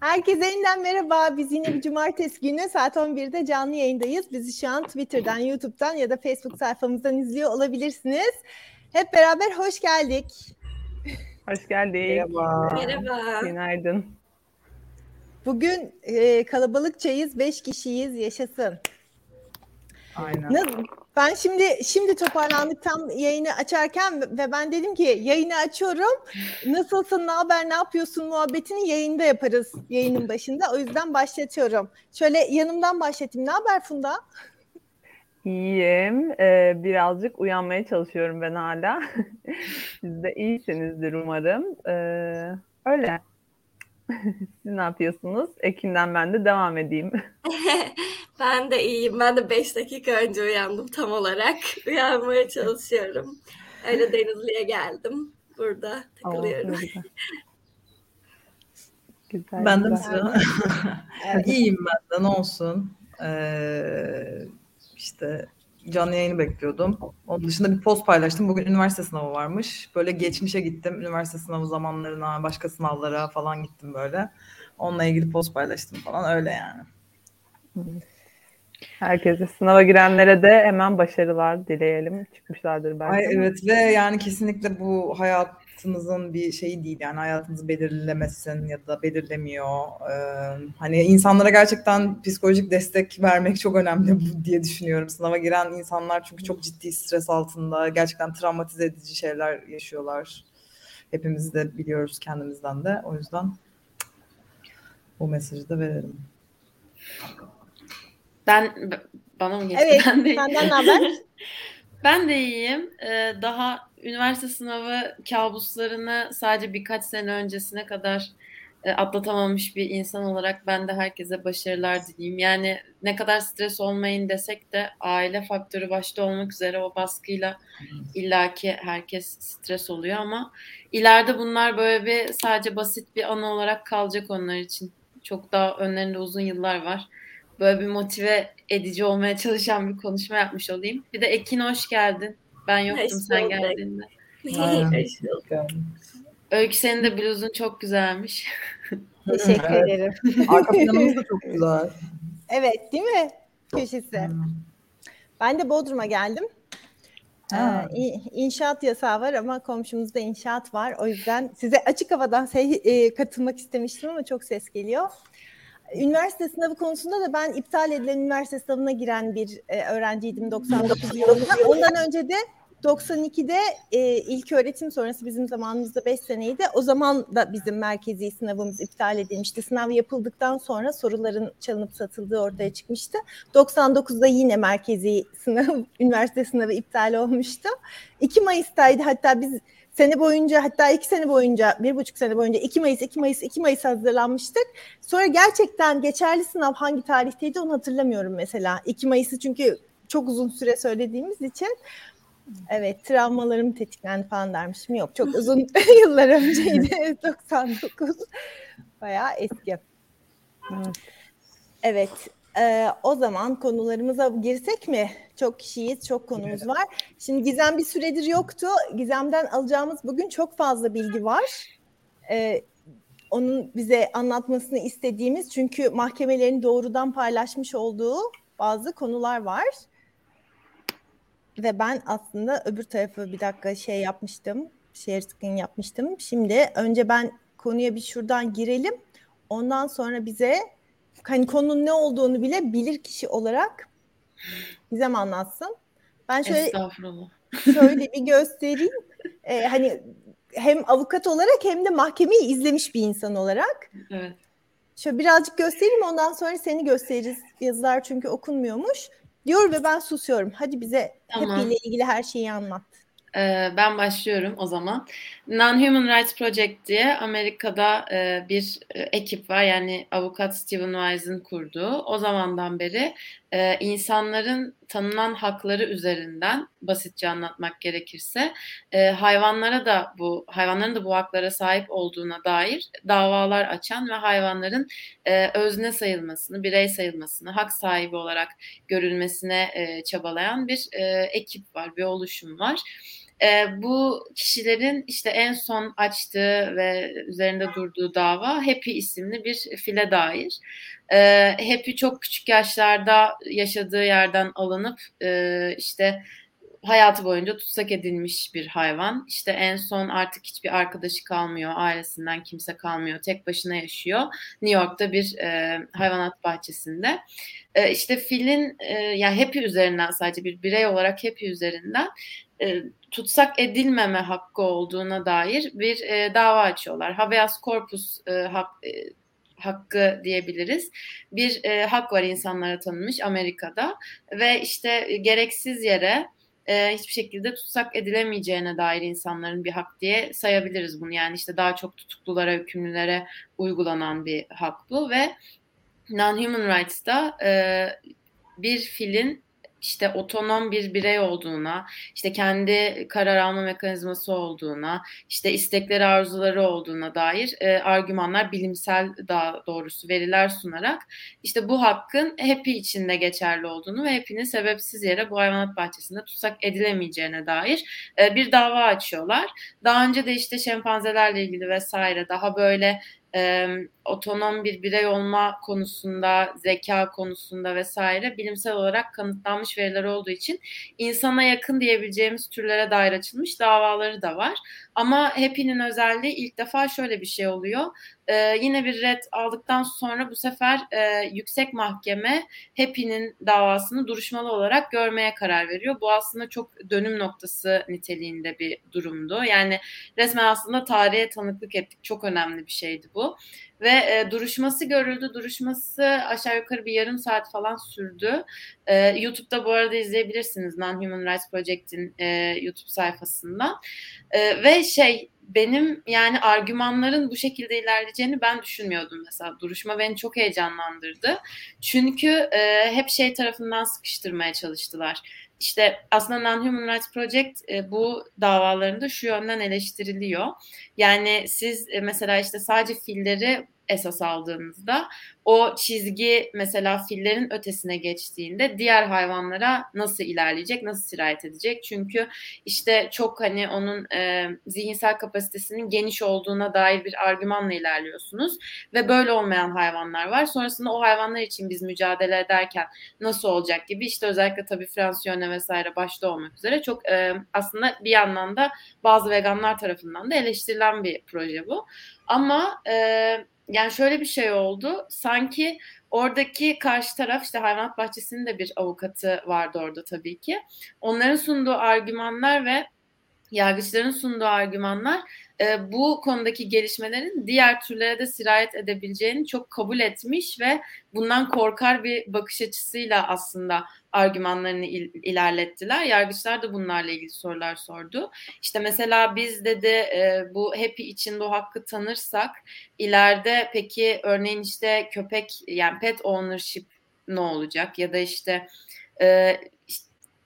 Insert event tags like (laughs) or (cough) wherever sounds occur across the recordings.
Herkese yeniden merhaba. Biz yine bir cumartesi günü saat 11'de canlı yayındayız. Bizi şu an Twitter'dan, YouTube'dan ya da Facebook sayfamızdan izliyor olabilirsiniz. Hep beraber hoş geldik. Hoş geldik. Merhaba. Merhaba. Günaydın. Bugün e, kalabalıkçayız, beş kişiyiz, yaşasın. Aynen. Nasıl- Ben şimdi şimdi toparlandık tam yayını açarken ve ben dedim ki yayını açıyorum. Nasılsın, ne haber, ne yapıyorsun muhabbetini yayında yaparız yayının başında. O yüzden başlatıyorum. Şöyle yanımdan başlatayım. Ne haber Funda? İyiyim. Ee, birazcık uyanmaya çalışıyorum ben hala. (laughs) Siz de iyisinizdir umarım. Ee, öyle. Siz ne yapıyorsunuz? Ekin'den ben de devam edeyim. (laughs) Ben de iyiyim. Ben de 5 dakika önce uyandım tam olarak. (laughs) Uyanmaya çalışıyorum. Öyle Denizli'ye geldim. Burada Oo, takılıyorum. ne güzel. Ben de mesela (laughs) iyiyim ben de ne olsun. Ee, işte canlı yayını bekliyordum. Onun dışında bir post paylaştım. Bugün üniversite sınavı varmış. Böyle geçmişe gittim. Üniversite sınavı zamanlarına, başka sınavlara falan gittim böyle. Onunla ilgili post paylaştım falan öyle yani. Herkese sınava girenlere de hemen başarılar dileyelim. Çıkmışlardır belki. Ay evet ve yani kesinlikle bu hayatınızın bir şeyi değil yani hayatınızı belirlemesin ya da belirlemiyor. Ee, hani insanlara gerçekten psikolojik destek vermek çok önemli bu diye düşünüyorum. Sınava giren insanlar çünkü çok ciddi stres altında gerçekten travmatize edici şeyler yaşıyorlar. Hepimiz de biliyoruz kendimizden de. O yüzden bu mesajı da verelim. Ben bana mı geçti? Evet, ben de, senden haber? (laughs) ben de iyiyim. Ee, daha üniversite sınavı kabuslarını sadece birkaç sene öncesine kadar e, atlatamamış bir insan olarak ben de herkese başarılar dileyim. Yani ne kadar stres olmayın desek de aile faktörü başta olmak üzere o baskıyla illaki herkes stres oluyor ama ileride bunlar böyle bir sadece basit bir anı olarak kalacak onlar için. Çok daha önlerinde uzun yıllar var. Böyle bir motive edici olmaya çalışan bir konuşma yapmış olayım. Bir de Ekin hoş geldin. Ben yoktum Hoş sen bulduk. geldiğinde. Aynen. (laughs) Öykü senin de bluzun çok güzelmiş. (laughs) Teşekkür Evet. ederim. (laughs) Arka planımız da çok güzel. Evet, değil mi? Köşesi. Ben de Bodrum'a geldim. Ha. Ee, i- inşaat yasağı var ama komşumuzda inşaat var. O yüzden size açık havadan se- e, katılmak istemiştim ama çok ses geliyor. Üniversite sınavı konusunda da ben iptal edilen üniversite sınavına giren bir e, öğrenciydim 99 yılında. Ondan önce de 92'de e, ilk öğretim sonrası bizim zamanımızda 5 seneydi. O zaman da bizim merkezi sınavımız iptal edilmişti. Sınav yapıldıktan sonra soruların çalınıp satıldığı ortaya çıkmıştı. 99'da yine merkezi sınav, (laughs) üniversite sınavı iptal olmuştu. 2 Mayıs'taydı hatta biz sene boyunca hatta iki sene boyunca bir buçuk sene boyunca 2 Mayıs 2 Mayıs 2 Mayıs hazırlanmıştık. Sonra gerçekten geçerli sınav hangi tarihteydi onu hatırlamıyorum mesela. 2 Mayıs'ı çünkü çok uzun süre söylediğimiz için evet travmalarım tetiklendi falan dermişim. Yok çok uzun (laughs) (laughs) yıllar önceydi (laughs) 99 bayağı eski. Evet. Evet e, o zaman konularımıza girsek mi? Çok kişiyiz, çok konumuz var. Şimdi Gizem bir süredir yoktu. Gizem'den alacağımız bugün çok fazla bilgi var. E, onun bize anlatmasını istediğimiz çünkü mahkemelerin doğrudan paylaşmış olduğu bazı konular var. Ve ben aslında öbür tarafı bir dakika şey yapmıştım. Share screen yapmıştım. Şimdi önce ben konuya bir şuradan girelim. Ondan sonra bize hani konunun ne olduğunu bile bilir kişi olarak Gizem anlatsın. Ben şöyle Estağfurullah. şöyle bir göstereyim. Ee, hani hem avukat olarak hem de mahkemeyi izlemiş bir insan olarak. Evet. Şöyle birazcık göstereyim ondan sonra seni gösteririz. Yazılar çünkü okunmuyormuş. Diyor ve ben susuyorum. Hadi bize Tamam. İle ilgili her şeyi anlat. Ee, ben başlıyorum o zaman. Non-Human Rights Project diye Amerika'da e, bir e, ekip var. Yani avukat Steven Wise'ın kurduğu. O zamandan beri e, insanların tanınan hakları üzerinden basitçe anlatmak gerekirse e, hayvanlara da bu hayvanların da bu haklara sahip olduğuna dair davalar açan ve hayvanların e, özne sayılmasını, birey sayılmasını, hak sahibi olarak görülmesine e, çabalayan bir e, ekip var, bir oluşum var. E, bu kişilerin işte en son açtığı ve üzerinde durduğu dava Happy isimli bir file dair. E, Happy çok küçük yaşlarda yaşadığı yerden alınıp e, işte hayatı boyunca tutsak edilmiş bir hayvan. İşte en son artık hiçbir arkadaşı kalmıyor, ailesinden kimse kalmıyor, tek başına yaşıyor. New York'ta bir e, hayvanat bahçesinde. E, işte filin e, yani Happy üzerinden sadece bir birey olarak Happy üzerinden e, tutsak edilmeme hakkı olduğuna dair bir e, dava açıyorlar. Habeas corpus e, hak, e, hakkı diyebiliriz. Bir e, hak var insanlara tanınmış Amerika'da ve işte gereksiz yere e, hiçbir şekilde tutsak edilemeyeceğine dair insanların bir hak diye sayabiliriz bunu. Yani işte daha çok tutuklulara, hükümlülere uygulanan bir hak bu ve Non-Human Rights'ta e, bir filin işte otonom bir birey olduğuna, işte kendi karar alma mekanizması olduğuna, işte istekleri, arzuları olduğuna dair e, argümanlar, bilimsel daha doğrusu veriler sunarak işte bu hakkın Happy içinde geçerli olduğunu ve Happy'nin sebepsiz yere bu hayvanat bahçesinde tutsak edilemeyeceğine dair e, bir dava açıyorlar. Daha önce de işte şempanzelerle ilgili vesaire daha böyle e, otonom bir birey olma konusunda, zeka konusunda vesaire bilimsel olarak kanıtlanmış veriler olduğu için insana yakın diyebileceğimiz türlere dair açılmış davaları da var. Ama Happy'nin özelliği ilk defa şöyle bir şey oluyor. Ee, yine bir red aldıktan sonra bu sefer e, yüksek mahkeme Happy'nin davasını duruşmalı olarak görmeye karar veriyor. Bu aslında çok dönüm noktası niteliğinde bir durumdu. Yani resmen aslında tarihe tanıklık ettik. Çok önemli bir şeydi bu. Ve e, duruşması görüldü. Duruşması aşağı yukarı bir yarım saat falan sürdü. E, YouTube'da bu arada izleyebilirsiniz Non-Human Rights Project'in e, YouTube sayfasından. E, ve şey benim yani argümanların bu şekilde ilerleyeceğini ben düşünmüyordum mesela. Duruşma beni çok heyecanlandırdı. Çünkü e, hep şey tarafından sıkıştırmaya çalıştılar. İşte aslında Non-Human Rights Project e, bu davalarında şu yönden eleştiriliyor. Yani siz e, mesela işte sadece filleri esas aldığınızda o çizgi mesela fillerin ötesine geçtiğinde diğer hayvanlara nasıl ilerleyecek, nasıl sirayet edecek? Çünkü işte çok hani onun e, zihinsel kapasitesinin geniş olduğuna dair bir argümanla ilerliyorsunuz ve böyle olmayan hayvanlar var. Sonrasında o hayvanlar için biz mücadele ederken nasıl olacak gibi işte özellikle tabii Fransiyone vesaire başta olmak üzere çok e, aslında bir yandan da bazı veganlar tarafından da eleştirilen bir proje bu. Ama e, yani şöyle bir şey oldu. Sanki oradaki karşı taraf işte hayvanat bahçesinin de bir avukatı vardı orada tabii ki. Onların sunduğu argümanlar ve yargıçların sunduğu argümanlar e, bu konudaki gelişmelerin diğer türlere de sirayet edebileceğini çok kabul etmiş ve bundan korkar bir bakış açısıyla aslında argümanlarını il, ilerlettiler. Yargıçlar da bunlarla ilgili sorular sordu. İşte mesela biz dedi e, bu happy için bu hakkı tanırsak ileride peki örneğin işte köpek yani pet ownership ne olacak ya da işte e,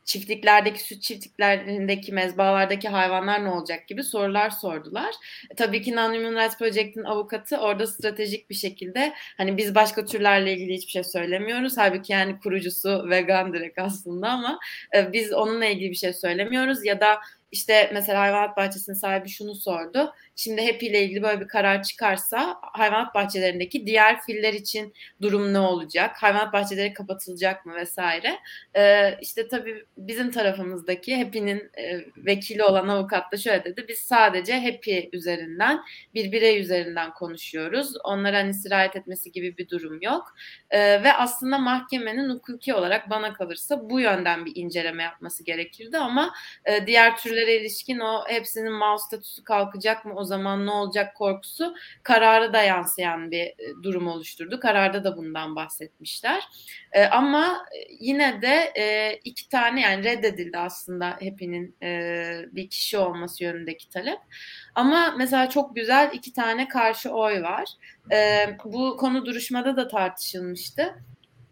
çiftliklerdeki süt çiftliklerindeki mezbalardaki hayvanlar ne olacak gibi sorular sordular. E, tabii ki Non-Human Rights Project'in avukatı orada stratejik bir şekilde hani biz başka türlerle ilgili hiçbir şey söylemiyoruz. Halbuki yani kurucusu vegan direkt aslında ama e, biz onunla ilgili bir şey söylemiyoruz ya da işte mesela hayvanat bahçesinin sahibi şunu sordu. Şimdi Happy ile ilgili böyle bir karar çıkarsa hayvanat bahçelerindeki diğer filler için durum ne olacak? Hayvanat bahçeleri kapatılacak mı vesaire? Ee, işte tabii bizim tarafımızdaki Happy'nin e, vekili olan avukat da şöyle dedi. Biz sadece Happy üzerinden bir birey üzerinden konuşuyoruz. Onlara hani sirayet etmesi gibi bir durum yok. Ee, ve aslında mahkemenin hukuki olarak bana kalırsa bu yönden bir inceleme yapması gerekirdi ama e, diğer türlere ilişkin o hepsinin mouse statüsü kalkacak mı o zaman ne olacak korkusu karara da yansıyan bir e, durum oluşturdu. Kararda da bundan bahsetmişler. E, ama yine de e, iki tane yani reddedildi aslında hepinin e, bir kişi olması yönündeki talep. Ama mesela çok güzel iki tane karşı oy var. E, bu konu duruşmada da tartışılmıştı.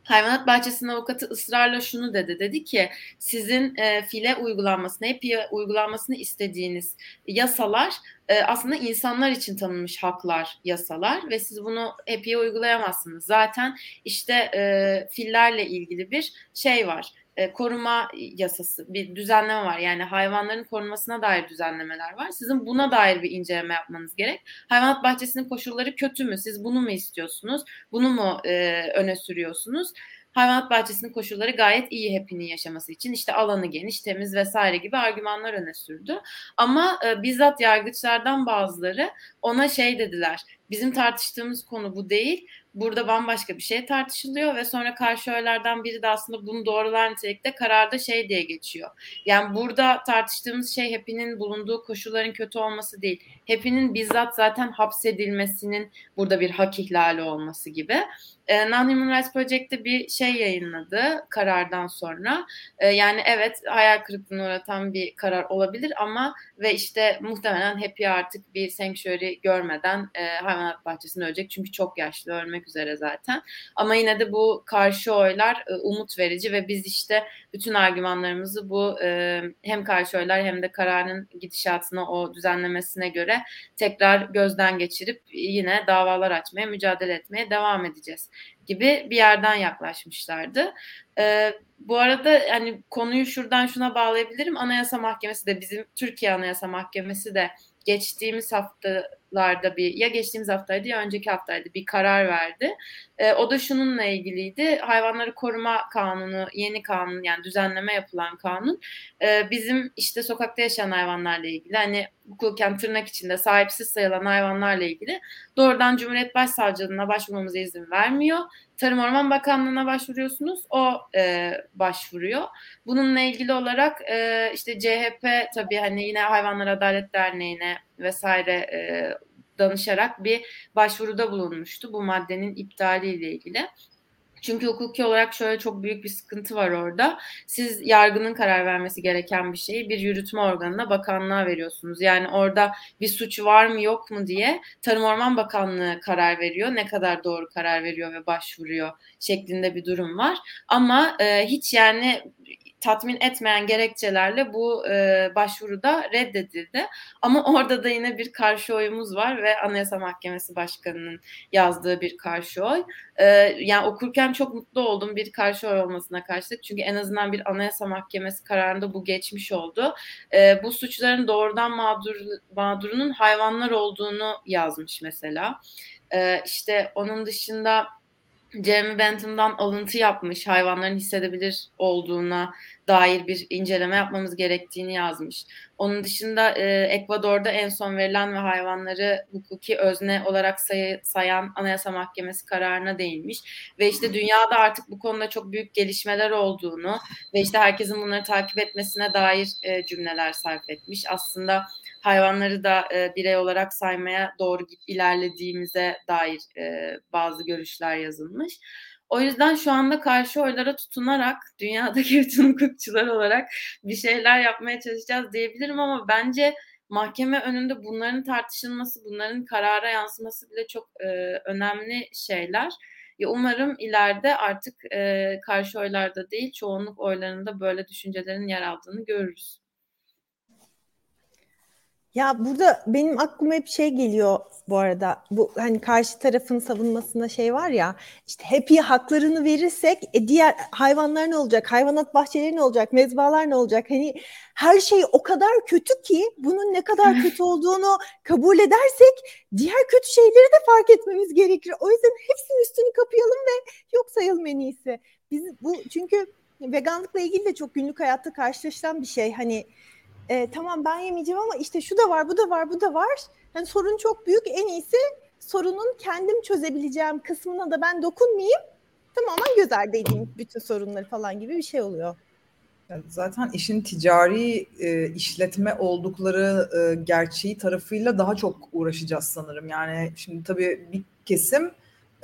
Hayvanat bahçesinin avukatı ısrarla şunu dedi. Dedi ki sizin e, file uygulanmasını, hep uygulanmasını istediğiniz yasalar e, aslında insanlar için tanınmış haklar, yasalar ve siz bunu hep uygulayamazsınız. Zaten işte e, fillerle ilgili bir şey var e, koruma yasası bir düzenleme var. Yani hayvanların korunmasına dair düzenlemeler var. Sizin buna dair bir inceleme yapmanız gerek. Hayvanat bahçesinin koşulları kötü mü? Siz bunu mu istiyorsunuz? Bunu mu e, öne sürüyorsunuz? hayvanat bahçesinin koşulları gayet iyi hepinin yaşaması için işte alanı geniş, temiz vesaire gibi argümanlar öne sürdü. Ama e, bizzat yargıçlardan bazıları ona şey dediler. Bizim tartıştığımız konu bu değil. Burada bambaşka bir şey tartışılıyor ve sonra karşı oylardan biri de aslında bunu doğrular nitelikte kararda şey diye geçiyor. Yani burada tartıştığımız şey hepinin bulunduğu koşulların kötü olması değil. Hepinin bizzat zaten hapsedilmesinin burada bir hak ihlali olması gibi. E, Non-Human Rights Project'te bir şey yayınladı karardan sonra. E, yani evet hayal kırıklığına uğratan bir karar olabilir ama ve işte muhtemelen Happy artık bir sanctuary görmeden e, hayvanat bahçesinde ölecek. Çünkü çok yaşlı ölmek üzere zaten. Ama yine de bu karşı oylar e, umut verici ve biz işte bütün argümanlarımızı bu e, hem karşı oylar hem de kararın gidişatına o düzenlemesine göre tekrar gözden geçirip yine davalar açmaya, mücadele etmeye devam edeceğiz gibi bir yerden yaklaşmışlardı. E, bu arada yani konuyu şuradan şuna bağlayabilirim. Anayasa Mahkemesi de bizim Türkiye Anayasa Mahkemesi de geçtiğimiz haftalarda bir ya geçtiğimiz haftaydı ya önceki haftaydı bir karar verdi. E, o da şununla ilgiliydi. Hayvanları koruma kanunu, yeni kanun yani düzenleme yapılan kanun e, bizim işte sokakta yaşayan hayvanlarla ilgili hani hukuken tırnak içinde sahipsiz sayılan hayvanlarla ilgili doğrudan Cumhuriyet Başsavcılığına başvurmamıza izin vermiyor. Tarım Orman Bakanlığı'na başvuruyorsunuz. O e, başvuruyor. Bununla ilgili olarak e, işte CHP tabii hani yine Hayvanlar Adalet Derneği'ne vesaire e, danışarak bir başvuruda bulunmuştu bu maddenin iptaliyle ilgili. Çünkü hukuki olarak şöyle çok büyük bir sıkıntı var orada. Siz yargının karar vermesi gereken bir şeyi bir yürütme organına bakanlığa veriyorsunuz. Yani orada bir suç var mı yok mu diye Tarım Orman Bakanlığı karar veriyor. Ne kadar doğru karar veriyor ve başvuruyor şeklinde bir durum var. Ama e, hiç yani tatmin etmeyen gerekçelerle bu e, başvuruda reddedildi. Ama orada da yine bir karşı oyumuz var ve Anayasa Mahkemesi Başkanı'nın yazdığı bir karşı oy. E, yani okurken çok mutlu oldum bir karşı oy olmasına karşılık. Çünkü en azından bir Anayasa Mahkemesi kararında bu geçmiş oldu. E, bu suçların doğrudan mağdur, mağdurunun hayvanlar olduğunu yazmış mesela. E, işte onun dışında Jeremy Bentham'dan alıntı yapmış hayvanların hissedebilir olduğuna dair bir inceleme yapmamız gerektiğini yazmış. Onun dışında e, Ekvador'da en son verilen ve hayvanları hukuki özne olarak say- sayan Anayasa Mahkemesi kararına değinmiş. Ve işte dünyada artık bu konuda çok büyük gelişmeler olduğunu ve işte herkesin bunları takip etmesine dair e, cümleler sarf etmiş. Aslında hayvanları da e, birey olarak saymaya doğru ilerlediğimize dair e, bazı görüşler yazılmış. O yüzden şu anda karşı oylara tutunarak dünyadaki (laughs) bütün hukukçular olarak bir şeyler yapmaya çalışacağız diyebilirim ama bence mahkeme önünde bunların tartışılması, bunların karara yansıması bile çok e, önemli şeyler. Ya umarım ileride artık e, karşı oylarda değil çoğunluk oylarında böyle düşüncelerin yer aldığını görürüz. Ya burada benim aklıma hep şey geliyor bu arada. Bu hani karşı tarafın savunmasında şey var ya işte happy haklarını verirsek e, diğer hayvanlar ne olacak? Hayvanat bahçeleri ne olacak? Mezbalar ne olacak? Hani her şey o kadar kötü ki bunun ne kadar (laughs) kötü olduğunu kabul edersek diğer kötü şeyleri de fark etmemiz gerekir. O yüzden hepsinin üstünü kapayalım ve yok sayalım en iyisi. Biz bu çünkü veganlıkla ilgili de çok günlük hayatta karşılaşılan bir şey. Hani e, tamam ben yemeyeceğim ama işte şu da var, bu da var, bu da var. Yani sorun çok büyük. En iyisi sorunun kendim çözebileceğim kısmına da ben dokunmayayım. Tamamen göz ardı edeyim bütün sorunları falan gibi bir şey oluyor. Zaten işin ticari e, işletme oldukları e, gerçeği tarafıyla daha çok uğraşacağız sanırım. Yani şimdi tabii bir kesim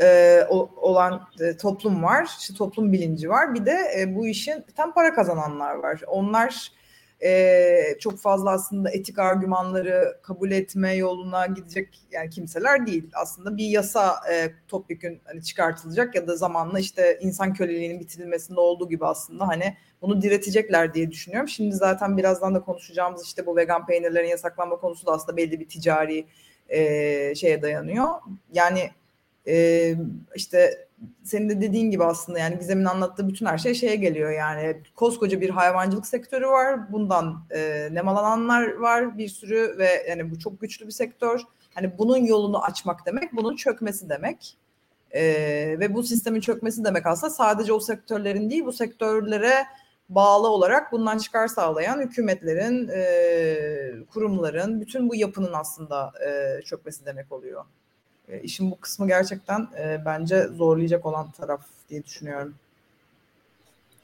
e, olan e, toplum var, işte toplum bilinci var. Bir de e, bu işin tam para kazananlar var. Onlar e, çok fazla aslında etik argümanları kabul etme yoluna gidecek yani kimseler değil. Aslında bir yasa e, topyekün hani çıkartılacak ya da zamanla işte insan köleliğinin bitirilmesinde olduğu gibi aslında hani bunu diretecekler diye düşünüyorum. Şimdi zaten birazdan da konuşacağımız işte bu vegan peynirlerin yasaklanma konusu da aslında belli bir ticari e, şeye dayanıyor. Yani e, işte senin de dediğin gibi aslında yani Gizem'in anlattığı bütün her şey şeye geliyor yani. Koskoca bir hayvancılık sektörü var bundan e, nemalananlar var bir sürü ve yani bu çok güçlü bir sektör. Hani bunun yolunu açmak demek bunun çökmesi demek. E, ve bu sistemin çökmesi demek aslında sadece o sektörlerin değil bu sektörlere bağlı olarak bundan çıkar sağlayan hükümetlerin, e, kurumların, bütün bu yapının aslında e, çökmesi demek oluyor. E, işin bu kısmı gerçekten e, bence zorlayacak olan taraf diye düşünüyorum.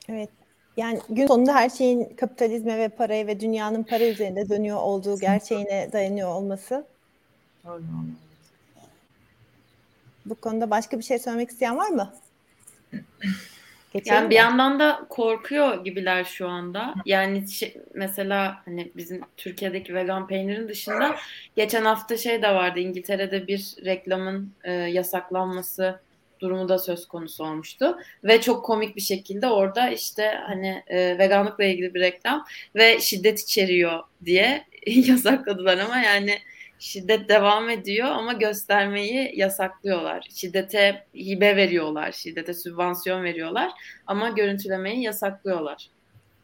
Evet. Yani gün sonunda her şeyin kapitalizme ve paraya ve dünyanın para üzerinde dönüyor olduğu gerçeğine dayanıyor olması. Öyle. Bu konuda başka bir şey söylemek isteyen var mı? (laughs) Geçelim yani mi? bir yandan da korkuyor gibiler şu anda. Yani şey, mesela hani bizim Türkiye'deki vegan peynirin dışında geçen hafta şey de vardı. İngiltere'de bir reklamın e, yasaklanması durumu da söz konusu olmuştu. Ve çok komik bir şekilde orada işte hani e, veganlıkla ilgili bir reklam ve şiddet içeriyor diye (laughs) yasakladılar ama yani şiddet devam ediyor ama göstermeyi yasaklıyorlar. Şiddete hibe veriyorlar, şiddete sübvansiyon veriyorlar ama görüntülemeyi yasaklıyorlar.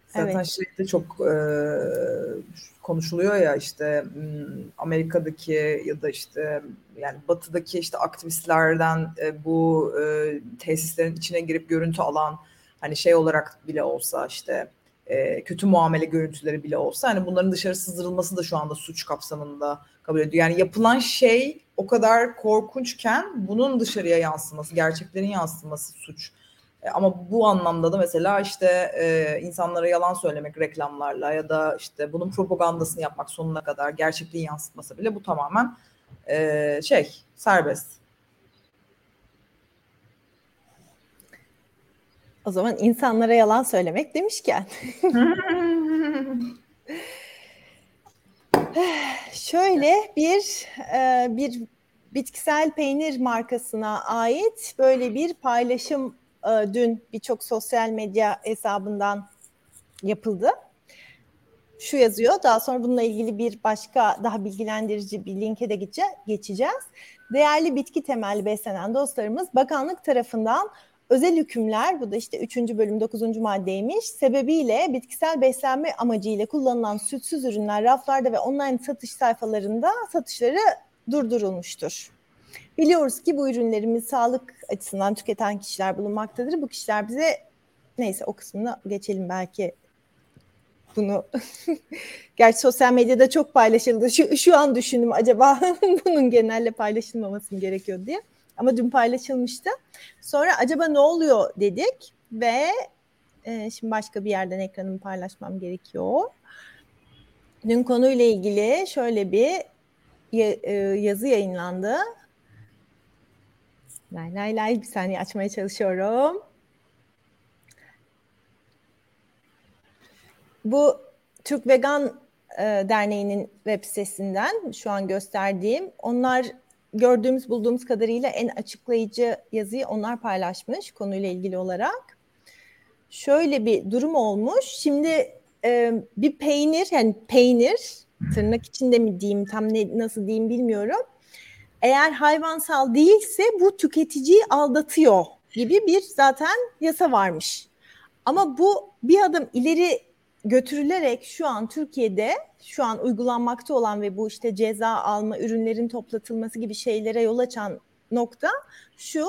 Zaten evet. şey de çok e, konuşuluyor ya işte Amerika'daki ya da işte yani batıdaki işte aktivistlerden e, bu e, tesislerin içine girip görüntü alan hani şey olarak bile olsa işte e, kötü muamele görüntüleri bile olsa hani bunların dışarı sızdırılması da şu anda suç kapsamında kabul ediyor. Yani yapılan şey o kadar korkunçken bunun dışarıya yansıması, gerçeklerin yansıması suç. E, ama bu anlamda da mesela işte e, insanlara yalan söylemek reklamlarla ya da işte bunun propagandasını yapmak sonuna kadar gerçekliğin yansıtması bile bu tamamen e, şey serbest. O zaman insanlara yalan söylemek demişken. (laughs) (sighs) Şöyle bir e, bir bitkisel peynir markasına ait böyle bir paylaşım e, dün birçok sosyal medya hesabından yapıldı. Şu yazıyor. Daha sonra bununla ilgili bir başka daha bilgilendirici bir linke de geçeceğiz. Değerli bitki temelli beslenen dostlarımız bakanlık tarafından özel hükümler bu da işte 3. bölüm 9. maddeymiş sebebiyle bitkisel beslenme amacıyla kullanılan sütsüz ürünler raflarda ve online satış sayfalarında satışları durdurulmuştur. Biliyoruz ki bu ürünlerimiz sağlık açısından tüketen kişiler bulunmaktadır. Bu kişiler bize neyse o kısmını geçelim belki bunu. (laughs) Gerçi sosyal medyada çok paylaşıldı. Şu, şu an düşündüm acaba (laughs) bunun genelde paylaşılmaması gerekiyor diye. Ama dün paylaşılmıştı. Sonra acaba ne oluyor dedik ve e, şimdi başka bir yerden ekranımı paylaşmam gerekiyor. Dün konuyla ilgili şöyle bir e, yazı yayınlandı. Lay lay lay bir saniye açmaya çalışıyorum. Bu Türk Vegan e, Derneği'nin web sitesinden şu an gösterdiğim onlar gördüğümüz bulduğumuz kadarıyla en açıklayıcı yazıyı onlar paylaşmış konuyla ilgili olarak. Şöyle bir durum olmuş. Şimdi e, bir peynir yani peynir tırnak içinde mi diyeyim tam ne nasıl diyeyim bilmiyorum. Eğer hayvansal değilse bu tüketiciyi aldatıyor gibi bir zaten yasa varmış. Ama bu bir adım ileri götürülerek şu an Türkiye'de şu an uygulanmakta olan ve bu işte ceza alma, ürünlerin toplatılması gibi şeylere yol açan nokta şu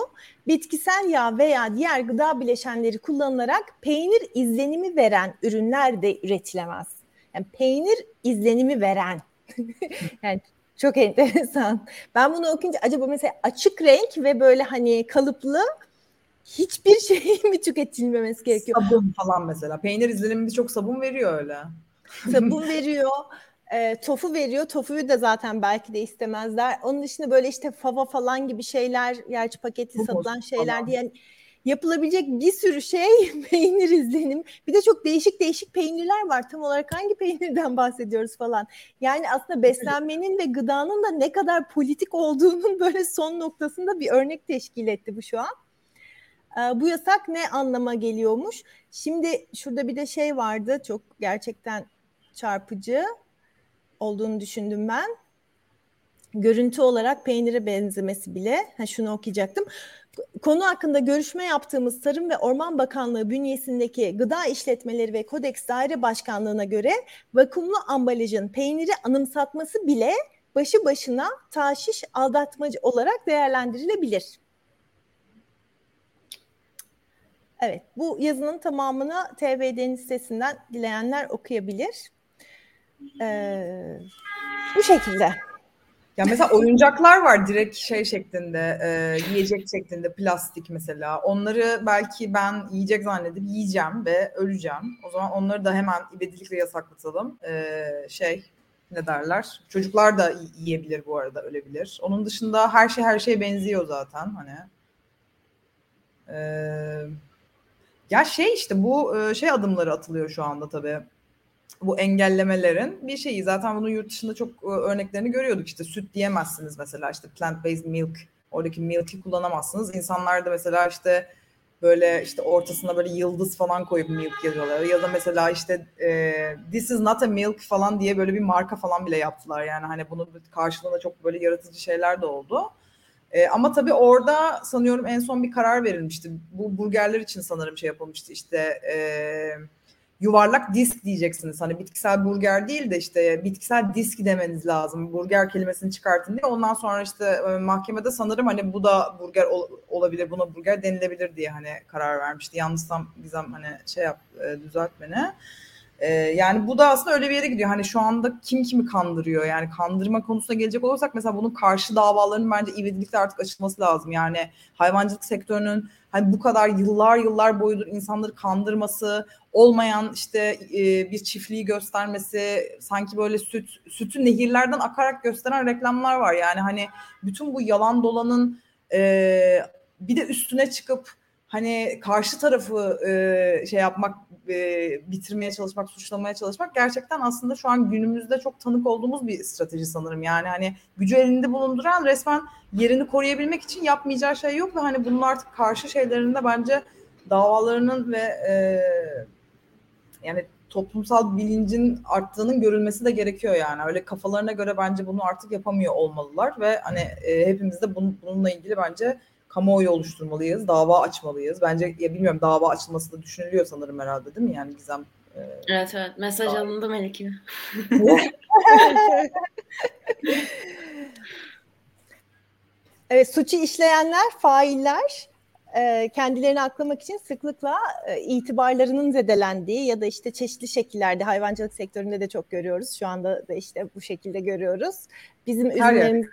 bitkisel yağ veya diğer gıda bileşenleri kullanılarak peynir izlenimi veren ürünler de üretilemez. Yani peynir izlenimi veren. (laughs) yani çok enteresan. Ben bunu okuyunca acaba mesela açık renk ve böyle hani kalıplı hiçbir şey mi tüketilmemesi gerekiyor? Sabun falan mesela. Peynir izlenimi birçok sabun veriyor öyle. Sabun veriyor. E, tofu veriyor. Tofuyu da zaten belki de istemezler. Onun dışında böyle işte fava falan gibi şeyler, gerçi paketi Humus satılan şeyler falan. diye yapılabilecek bir sürü şey (laughs) peynir izlenim. Bir de çok değişik değişik peynirler var. Tam olarak hangi peynirden bahsediyoruz falan. Yani aslında beslenmenin ve gıdanın da ne kadar politik olduğunun (laughs) böyle son noktasında bir örnek teşkil etti bu şu an. Ee, bu yasak ne anlama geliyormuş? Şimdi şurada bir de şey vardı çok gerçekten çarpıcı olduğunu düşündüm ben. görüntü olarak peynire benzemesi bile. Ha, şunu okuyacaktım. Konu hakkında görüşme yaptığımız Tarım ve Orman Bakanlığı bünyesindeki Gıda İşletmeleri ve Kodeks Daire Başkanlığı'na göre vakumlu ambalajın peyniri anımsatması bile başı başına taşiş aldatmacı olarak değerlendirilebilir. Evet, bu yazının tamamını TVD'nin sitesinden dileyenler okuyabilir. Ee, bu şekilde. Ya mesela oyuncaklar var direkt şey şeklinde, e, yiyecek şeklinde, plastik mesela. Onları belki ben yiyecek zannedip yiyeceğim ve öleceğim. O zaman onları da hemen ibedilikle yasaklatalım. E, şey ne derler? Çocuklar da yiyebilir bu arada, ölebilir. Onun dışında her şey her şeye benziyor zaten hani. E, ya şey işte bu şey adımları atılıyor şu anda tabii bu engellemelerin bir şeyi. Zaten bunu yurt dışında çok örneklerini görüyorduk. İşte süt diyemezsiniz mesela işte plant-based milk. Oradaki milk'i kullanamazsınız. İnsanlar da mesela işte böyle işte ortasına böyle yıldız falan koyup milk yazıyorlar. Ya da mesela işte e, this is not a milk falan diye böyle bir marka falan bile yaptılar. Yani hani bunun karşılığında çok böyle yaratıcı şeyler de oldu. E, ama tabii orada sanıyorum en son bir karar verilmişti. Bu burgerler için sanırım şey yapılmıştı işte e, yuvarlak disk diyeceksiniz. Hani bitkisel burger değil de işte bitkisel disk demeniz lazım. Burger kelimesini çıkartın diye. Ondan sonra işte e, mahkemede sanırım hani bu da burger ol, olabilir, buna burger denilebilir diye hani karar vermişti. Yalnızsam Gizem hani şey yap, e, düzelt beni. Ee, yani bu da aslında öyle bir yere gidiyor. Hani şu anda kim kimi kandırıyor? Yani kandırma konusuna gelecek olursak mesela bunun karşı davalarının bence ivedilikle artık açılması lazım. Yani hayvancılık sektörünün hani bu kadar yıllar yıllar boyudur insanları kandırması, olmayan işte e, bir çiftliği göstermesi, sanki böyle süt sütü nehirlerden akarak gösteren reklamlar var. Yani hani bütün bu yalan dolanın e, bir de üstüne çıkıp hani karşı tarafı e, şey yapmak, e, bitirmeye çalışmak, suçlamaya çalışmak gerçekten aslında şu an günümüzde çok tanık olduğumuz bir strateji sanırım. Yani hani gücü elinde bulunduran resmen yerini koruyabilmek için yapmayacağı şey yok ve hani bunun artık karşı şeylerinde bence davalarının ve e, yani toplumsal bilincin arttığının görülmesi de gerekiyor yani. Öyle kafalarına göre bence bunu artık yapamıyor olmalılar ve hani e, hepimiz de bunun, bununla ilgili bence kamuoyu oluşturmalıyız, dava açmalıyız. Bence ya bilmiyorum dava açılması da düşünülüyor sanırım herhalde değil mi? Yani Gizem e, Evet evet mesaj dava. alındı Melike. (laughs) evet suçu işleyenler, failler e, kendilerini aklamak için sıklıkla e, itibarlarının zedelendiği ya da işte çeşitli şekillerde hayvancılık sektöründe de çok görüyoruz. Şu anda da işte bu şekilde görüyoruz. Bizim ürünlerimize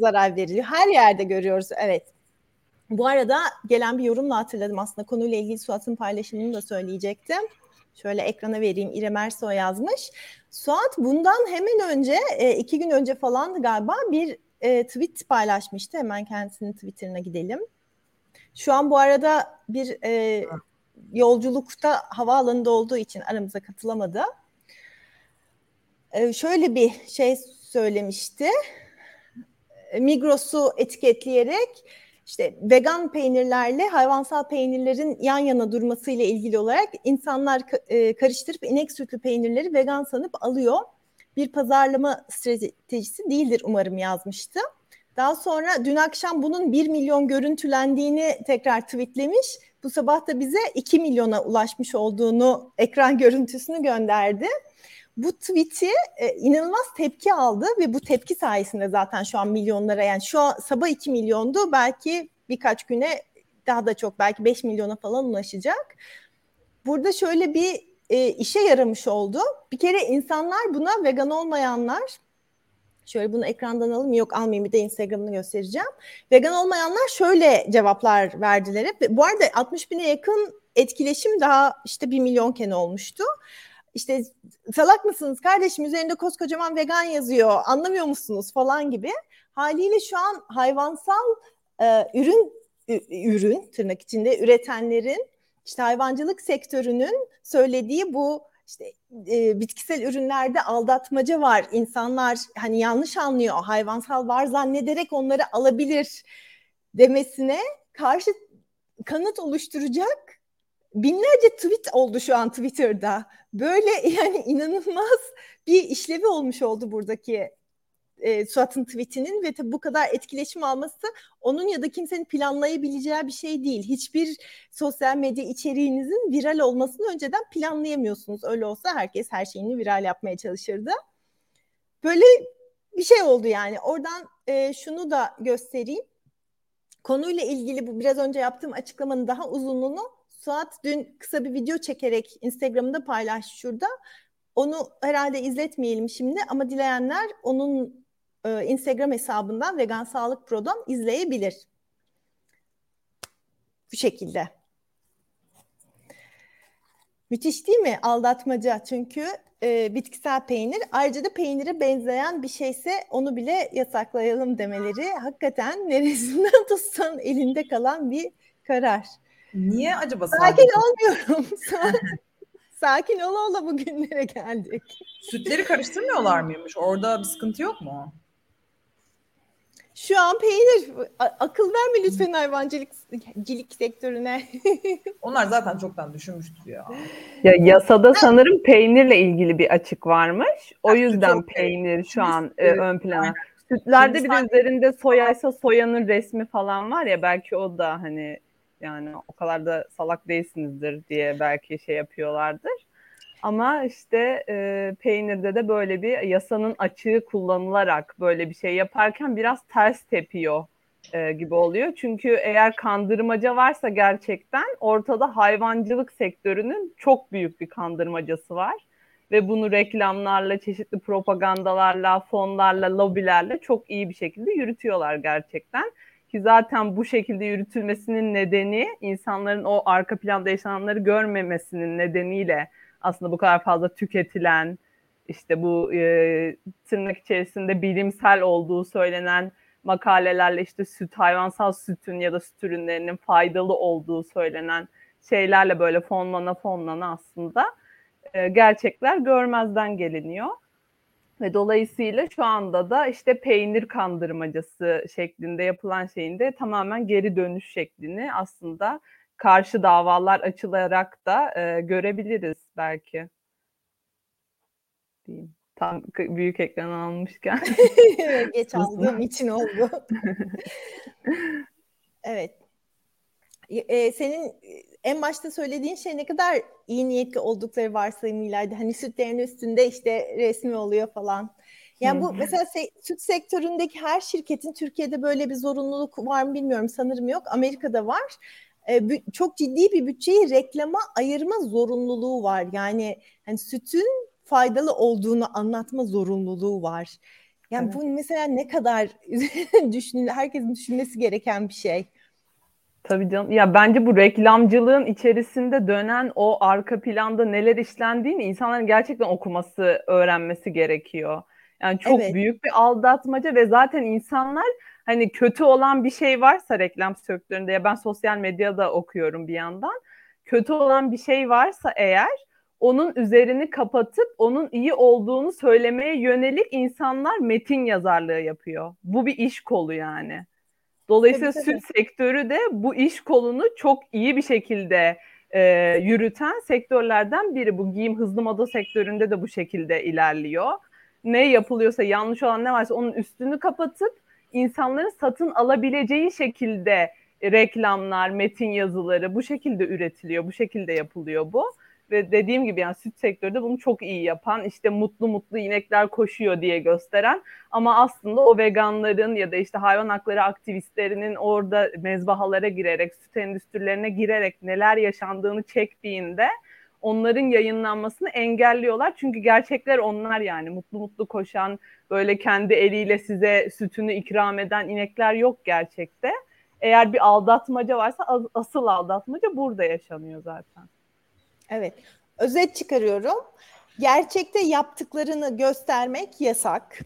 zarar veriliyor. Her yerde görüyoruz evet. Bu arada gelen bir yorumla hatırladım aslında konuyla ilgili Suat'ın paylaşımını da söyleyecektim. Şöyle ekrana vereyim. İrem Ersoy yazmış. Suat bundan hemen önce e, iki gün önce falandı galiba bir e, tweet paylaşmıştı. Hemen kendisinin Twitter'ına gidelim. Şu an bu arada bir e, yolculukta havaalanında olduğu için aramıza katılamadı. E, şöyle bir şey söylemişti. Migros'u etiketleyerek işte vegan peynirlerle hayvansal peynirlerin yan yana durması ile ilgili olarak insanlar e, karıştırıp inek sütlü peynirleri vegan sanıp alıyor. Bir pazarlama stratejisi değildir umarım yazmıştı. Daha sonra dün akşam bunun 1 milyon görüntülendiğini tekrar tweetlemiş. Bu sabah da bize 2 milyona ulaşmış olduğunu ekran görüntüsünü gönderdi. Bu tweet'i e, inanılmaz tepki aldı ve bu tepki sayesinde zaten şu an milyonlara yani şu an sabah 2 milyondu belki birkaç güne daha da çok belki 5 milyona falan ulaşacak. Burada şöyle bir e, işe yaramış oldu. Bir kere insanlar buna vegan olmayanlar Şöyle bunu ekrandan alayım. Yok almayayım bir de Instagram'ını göstereceğim. Vegan olmayanlar şöyle cevaplar verdiler hep. Bu arada 60 bine yakın etkileşim daha işte 1 milyonken olmuştu. İşte salak mısınız kardeşim üzerinde koskocaman vegan yazıyor anlamıyor musunuz falan gibi. Haliyle şu an hayvansal e, ürün ürün tırnak içinde üretenlerin işte hayvancılık sektörünün söylediği bu işte e, bitkisel ürünlerde aldatmaca var. İnsanlar hani yanlış anlıyor. Hayvansal var zannederek onları alabilir demesine karşı kanıt oluşturacak binlerce tweet oldu şu an Twitter'da. Böyle (laughs) yani inanılmaz bir işlevi olmuş oldu buradaki e, Suat'ın tweetinin ve tabii bu kadar etkileşim alması onun ya da kimsenin planlayabileceği bir şey değil. Hiçbir sosyal medya içeriğinizin viral olmasını önceden planlayamıyorsunuz. Öyle olsa herkes her şeyini viral yapmaya çalışırdı. Böyle bir şey oldu yani. Oradan e, şunu da göstereyim. Konuyla ilgili bu biraz önce yaptığım açıklamanın daha uzunluğunu Suat dün kısa bir video çekerek Instagram'da paylaştı şurada. Onu herhalde izletmeyelim şimdi ama dileyenler onun e, Instagram hesabından Vegan Sağlık Pro'dan izleyebilir. Bu şekilde. Müthiş değil mi? Aldatmaca çünkü e, bitkisel peynir. Ayrıca da peynire benzeyen bir şeyse onu bile yasaklayalım demeleri hakikaten (laughs) neresinden tutsan elinde kalan bir karar. Niye acaba? Sakin olmuyorum. (laughs) Sakin ola ola bugünlere geldik. Sütleri karıştırmıyorlar mıymış? Orada bir sıkıntı yok mu? Şu an peynir. akıl verme lütfen hayvancılık sektörüne. (laughs) Onlar zaten çoktan düşünmüştür ya. Ya yasada sanırım peynirle ilgili bir açık varmış. O yüzden peynir şu an e, ön plana. Sütlerde bir de üzerinde soyaysa soyanın resmi falan var ya belki o da hani yani o kadar da salak değilsinizdir diye belki şey yapıyorlardır. Ama işte e, peynirde de böyle bir yasanın açığı kullanılarak böyle bir şey yaparken biraz ters tepiyor e, gibi oluyor. Çünkü eğer kandırmaca varsa gerçekten ortada hayvancılık sektörünün çok büyük bir kandırmacası var. Ve bunu reklamlarla, çeşitli propagandalarla, fonlarla, lobilerle çok iyi bir şekilde yürütüyorlar gerçekten. Ki zaten bu şekilde yürütülmesinin nedeni insanların o arka planda yaşananları görmemesinin nedeniyle aslında bu kadar fazla tüketilen işte bu e, tırnak içerisinde bilimsel olduğu söylenen makalelerle işte süt hayvansal sütün ya da süt ürünlerinin faydalı olduğu söylenen şeylerle böyle fonlana fonlana aslında e, gerçekler görmezden geliniyor. Ve dolayısıyla şu anda da işte peynir kandırmacası şeklinde yapılan şeyin de tamamen geri dönüş şeklini aslında karşı davalar açılarak da e, görebiliriz belki. Diyeyim. Tam büyük ekran almışken. (laughs) Geç aldığım için oldu. (laughs) evet. Ee, senin en başta söylediğin şey ne kadar iyi niyetli oldukları varsayımıylaydı. Hani sütlerin üstünde işte resmi oluyor falan. Yani bu mesela se- süt sektöründeki her şirketin Türkiye'de böyle bir zorunluluk var mı bilmiyorum. Sanırım yok. Amerika'da var. Ee, çok ciddi bir bütçeyi reklama ayırma zorunluluğu var. Yani hani sütün faydalı olduğunu anlatma zorunluluğu var. Yani evet. bu mesela ne kadar (laughs) düşünün herkesin düşünmesi gereken bir şey. Tabii canım. Ya bence bu reklamcılığın içerisinde dönen o arka planda neler işlendiğini insanların gerçekten okuması, öğrenmesi gerekiyor. Yani çok evet. büyük bir aldatmaca ve zaten insanlar hani kötü olan bir şey varsa reklam sektöründe ya ben sosyal medyada okuyorum bir yandan. Kötü olan bir şey varsa eğer onun üzerini kapatıp onun iyi olduğunu söylemeye yönelik insanlar metin yazarlığı yapıyor. Bu bir iş kolu yani. Dolayısıyla tabii, tabii. süt sektörü de bu iş kolunu çok iyi bir şekilde e, yürüten sektörlerden biri. Bu giyim hızlı moda sektöründe de bu şekilde ilerliyor. Ne yapılıyorsa yanlış olan ne varsa onun üstünü kapatıp insanların satın alabileceği şekilde reklamlar, metin yazıları bu şekilde üretiliyor, bu şekilde yapılıyor bu. Ve dediğim gibi yani süt sektöründe bunu çok iyi yapan, işte mutlu mutlu inekler koşuyor diye gösteren ama aslında o veganların ya da işte hayvan hakları aktivistlerinin orada mezbahalara girerek, süt endüstrilerine girerek neler yaşandığını çektiğinde onların yayınlanmasını engelliyorlar. Çünkü gerçekler onlar yani mutlu mutlu koşan, böyle kendi eliyle size sütünü ikram eden inekler yok gerçekte. Eğer bir aldatmaca varsa asıl aldatmaca burada yaşanıyor zaten. Evet. Özet çıkarıyorum. Gerçekte yaptıklarını göstermek yasak.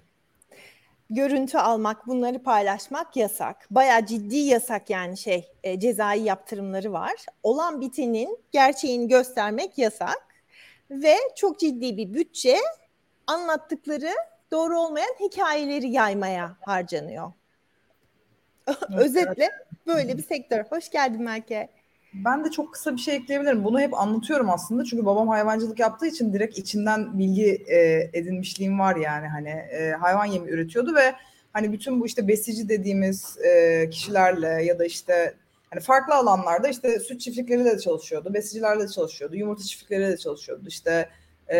Görüntü almak, bunları paylaşmak yasak. Bayağı ciddi yasak yani şey, e, cezai yaptırımları var. Olan bitenin gerçeğini göstermek yasak. Ve çok ciddi bir bütçe anlattıkları doğru olmayan hikayeleri yaymaya harcanıyor. (laughs) Özetle böyle bir sektör. Hoş geldin Melke. Ben de çok kısa bir şey ekleyebilirim. Bunu hep anlatıyorum aslında. Çünkü babam hayvancılık yaptığı için direkt içinden bilgi e, edinmişliğim var yani. Hani e, hayvan yemi üretiyordu ve hani bütün bu işte besici dediğimiz e, kişilerle ya da işte hani farklı alanlarda işte süt çiftlikleriyle de çalışıyordu, besicilerle de çalışıyordu, yumurta çiftlikleriyle de çalışıyordu. İşte e,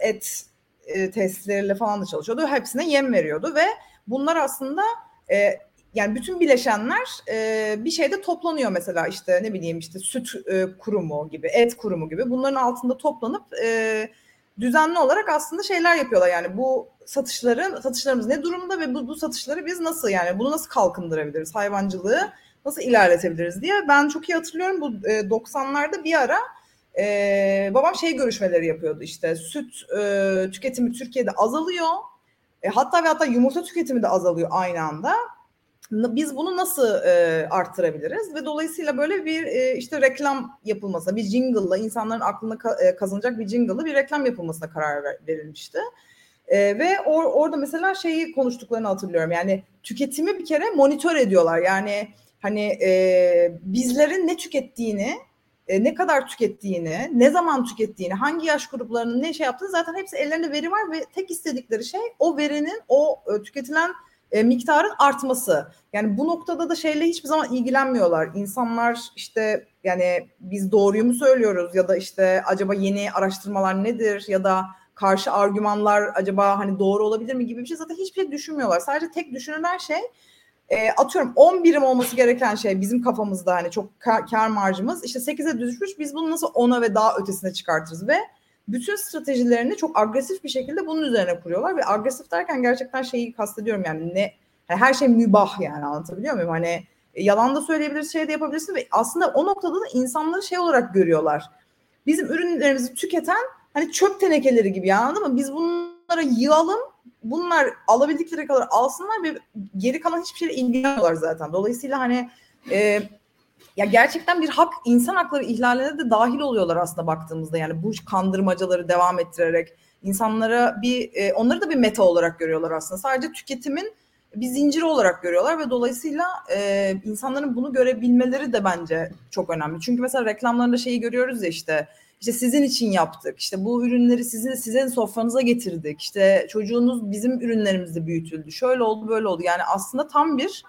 et e, tesisleriyle falan da çalışıyordu. Hepsine yem veriyordu ve bunlar aslında e, yani bütün bileşenler e, bir şeyde toplanıyor mesela işte ne bileyim işte süt e, kurumu gibi, et kurumu gibi. Bunların altında toplanıp e, düzenli olarak aslında şeyler yapıyorlar. Yani bu satışların satışlarımız ne durumda ve bu, bu satışları biz nasıl yani bunu nasıl kalkındırabiliriz hayvancılığı nasıl ilerletebiliriz diye ben çok iyi hatırlıyorum. Bu e, 90'larda bir ara e, babam şey görüşmeleri yapıyordu işte süt e, tüketimi Türkiye'de azalıyor. E, hatta ve hatta yumurta tüketimi de azalıyor aynı anda biz bunu nasıl e, arttırabiliriz ve dolayısıyla böyle bir e, işte reklam yapılması, bir jingle'la insanların aklına ka- e, kazanacak bir jingle'la bir reklam yapılmasına karar ver- verilmişti. E, ve or, orada mesela şeyi konuştuklarını hatırlıyorum. Yani tüketimi bir kere monitör ediyorlar. Yani hani e, bizlerin ne tükettiğini, e, ne kadar tükettiğini, ne zaman tükettiğini, hangi yaş gruplarının ne şey yaptığını zaten hepsi ellerinde veri var ve tek istedikleri şey o verinin o e, tüketilen e, miktarın artması. Yani bu noktada da şeyle hiçbir zaman ilgilenmiyorlar. İnsanlar işte yani biz doğruyu mu söylüyoruz ya da işte acaba yeni araştırmalar nedir ya da karşı argümanlar acaba hani doğru olabilir mi gibi bir şey zaten hiçbir şey düşünmüyorlar. Sadece tek düşünülen şey e, atıyorum 10 birim olması gereken şey bizim kafamızda hani çok kar, kar marjımız işte 8'e düşmüş biz bunu nasıl 10'a ve daha ötesine çıkartırız ve bütün stratejilerini çok agresif bir şekilde bunun üzerine kuruyorlar ve agresif derken gerçekten şeyi kastediyorum yani ne yani her şey mübah yani anlatabiliyor muyum? Hani e, yalan da söyleyebilirsin, şey de yapabilirsin ve aslında o noktada da insanları şey olarak görüyorlar. Bizim ürünlerimizi tüketen hani çöp tenekeleri gibi yani anladın mı? Biz bunlara yığalım, bunlar alabildikleri kadar alsınlar ve geri kalan hiçbir şeyle ilgilenmiyorlar zaten. Dolayısıyla hani e, ya gerçekten bir hak insan hakları ihlaline de dahil oluyorlar aslında baktığımızda yani bu kandırmacaları devam ettirerek insanlara bir e, onları da bir meta olarak görüyorlar aslında sadece tüketimin bir zinciri olarak görüyorlar ve dolayısıyla e, insanların bunu görebilmeleri de bence çok önemli çünkü mesela reklamlarında şeyi görüyoruz ya işte işte sizin için yaptık. İşte bu ürünleri sizin sizin sofranıza getirdik. İşte çocuğunuz bizim ürünlerimizde büyütüldü. Şöyle oldu, böyle oldu. Yani aslında tam bir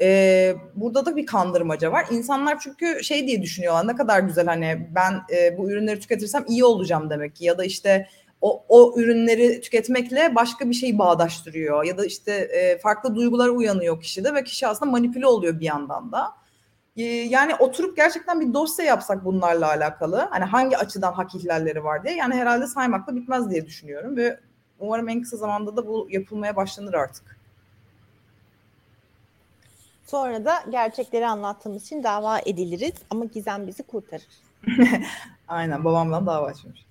e, burada da bir kandırmaca var. İnsanlar çünkü şey diye düşünüyorlar ne kadar güzel hani ben e, bu ürünleri tüketirsem iyi olacağım demek ki ya da işte o, o ürünleri tüketmekle başka bir şeyi bağdaştırıyor ya da işte e, farklı duygular uyanıyor kişide ve kişi aslında manipüle oluyor bir yandan da. Yani oturup gerçekten bir dosya yapsak bunlarla alakalı hani hangi açıdan hak ihlalleri var diye yani herhalde saymakla bitmez diye düşünüyorum ve umarım en kısa zamanda da bu yapılmaya başlanır artık. Sonra da gerçekleri anlattığımız için dava ediliriz ama Gizem bizi kurtarır. (laughs) Aynen babamla dava açmış.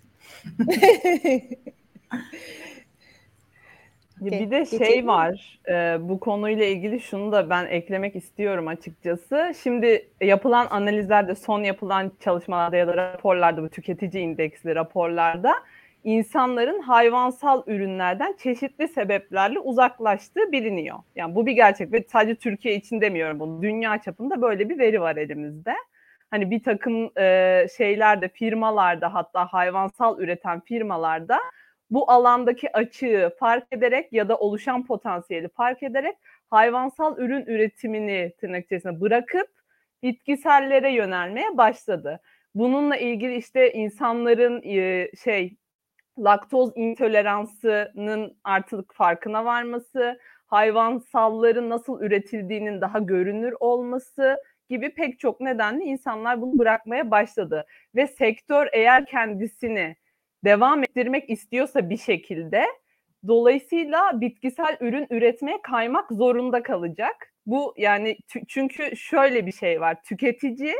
(laughs) Bir de şey var, e, bu konuyla ilgili şunu da ben eklemek istiyorum açıkçası. Şimdi yapılan analizlerde, son yapılan çalışmalarda ya da raporlarda, bu tüketici indeksli raporlarda insanların hayvansal ürünlerden çeşitli sebeplerle uzaklaştığı biliniyor. Yani bu bir gerçek ve sadece Türkiye için demiyorum bunu. Dünya çapında böyle bir veri var elimizde. Hani bir takım e, şeylerde, firmalarda hatta hayvansal üreten firmalarda bu alandaki açığı fark ederek ya da oluşan potansiyeli fark ederek hayvansal ürün üretimini tırnak içerisinde bırakıp bitkisellere yönelmeye başladı. Bununla ilgili işte insanların e, şey laktoz intoleransının artık farkına varması, hayvansalların nasıl üretildiğinin daha görünür olması gibi pek çok nedenle insanlar bunu bırakmaya başladı. Ve sektör eğer kendisini devam ettirmek istiyorsa bir şekilde dolayısıyla bitkisel ürün üretmeye kaymak zorunda kalacak. Bu yani çünkü şöyle bir şey var. Tüketici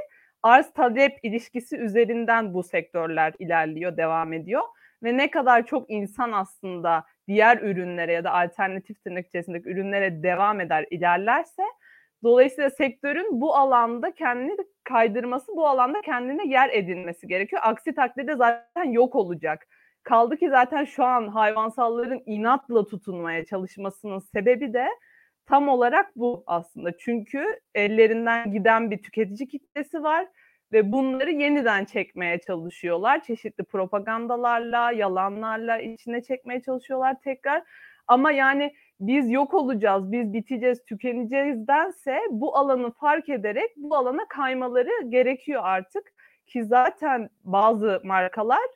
arz talep ilişkisi üzerinden bu sektörler ilerliyor, devam ediyor ve ne kadar çok insan aslında diğer ürünlere ya da alternatif tırnak içerisindeki ürünlere devam eder, ilerlerse dolayısıyla sektörün bu alanda kendini kaydırması, bu alanda kendine yer edinmesi gerekiyor. Aksi takdirde zaten yok olacak. Kaldı ki zaten şu an hayvansalların inatla tutunmaya çalışmasının sebebi de tam olarak bu aslında. Çünkü ellerinden giden bir tüketici kitlesi var ve bunları yeniden çekmeye çalışıyorlar. Çeşitli propagandalarla, yalanlarla içine çekmeye çalışıyorlar tekrar. Ama yani biz yok olacağız, biz biteceğiz, tükeneceğizdense bu alanı fark ederek bu alana kaymaları gerekiyor artık. Ki zaten bazı markalar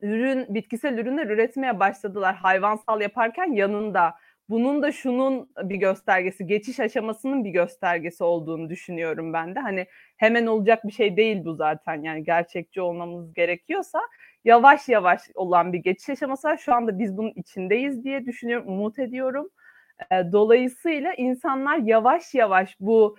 ürün, bitkisel ürünler üretmeye başladılar hayvansal yaparken yanında. Bunun da şunun bir göstergesi, geçiş aşamasının bir göstergesi olduğunu düşünüyorum ben de. Hani hemen olacak bir şey değil bu zaten. Yani gerçekçi olmamız gerekiyorsa yavaş yavaş olan bir geçiş aşaması var. Şu anda biz bunun içindeyiz diye düşünüyorum, umut ediyorum. Dolayısıyla insanlar yavaş yavaş bu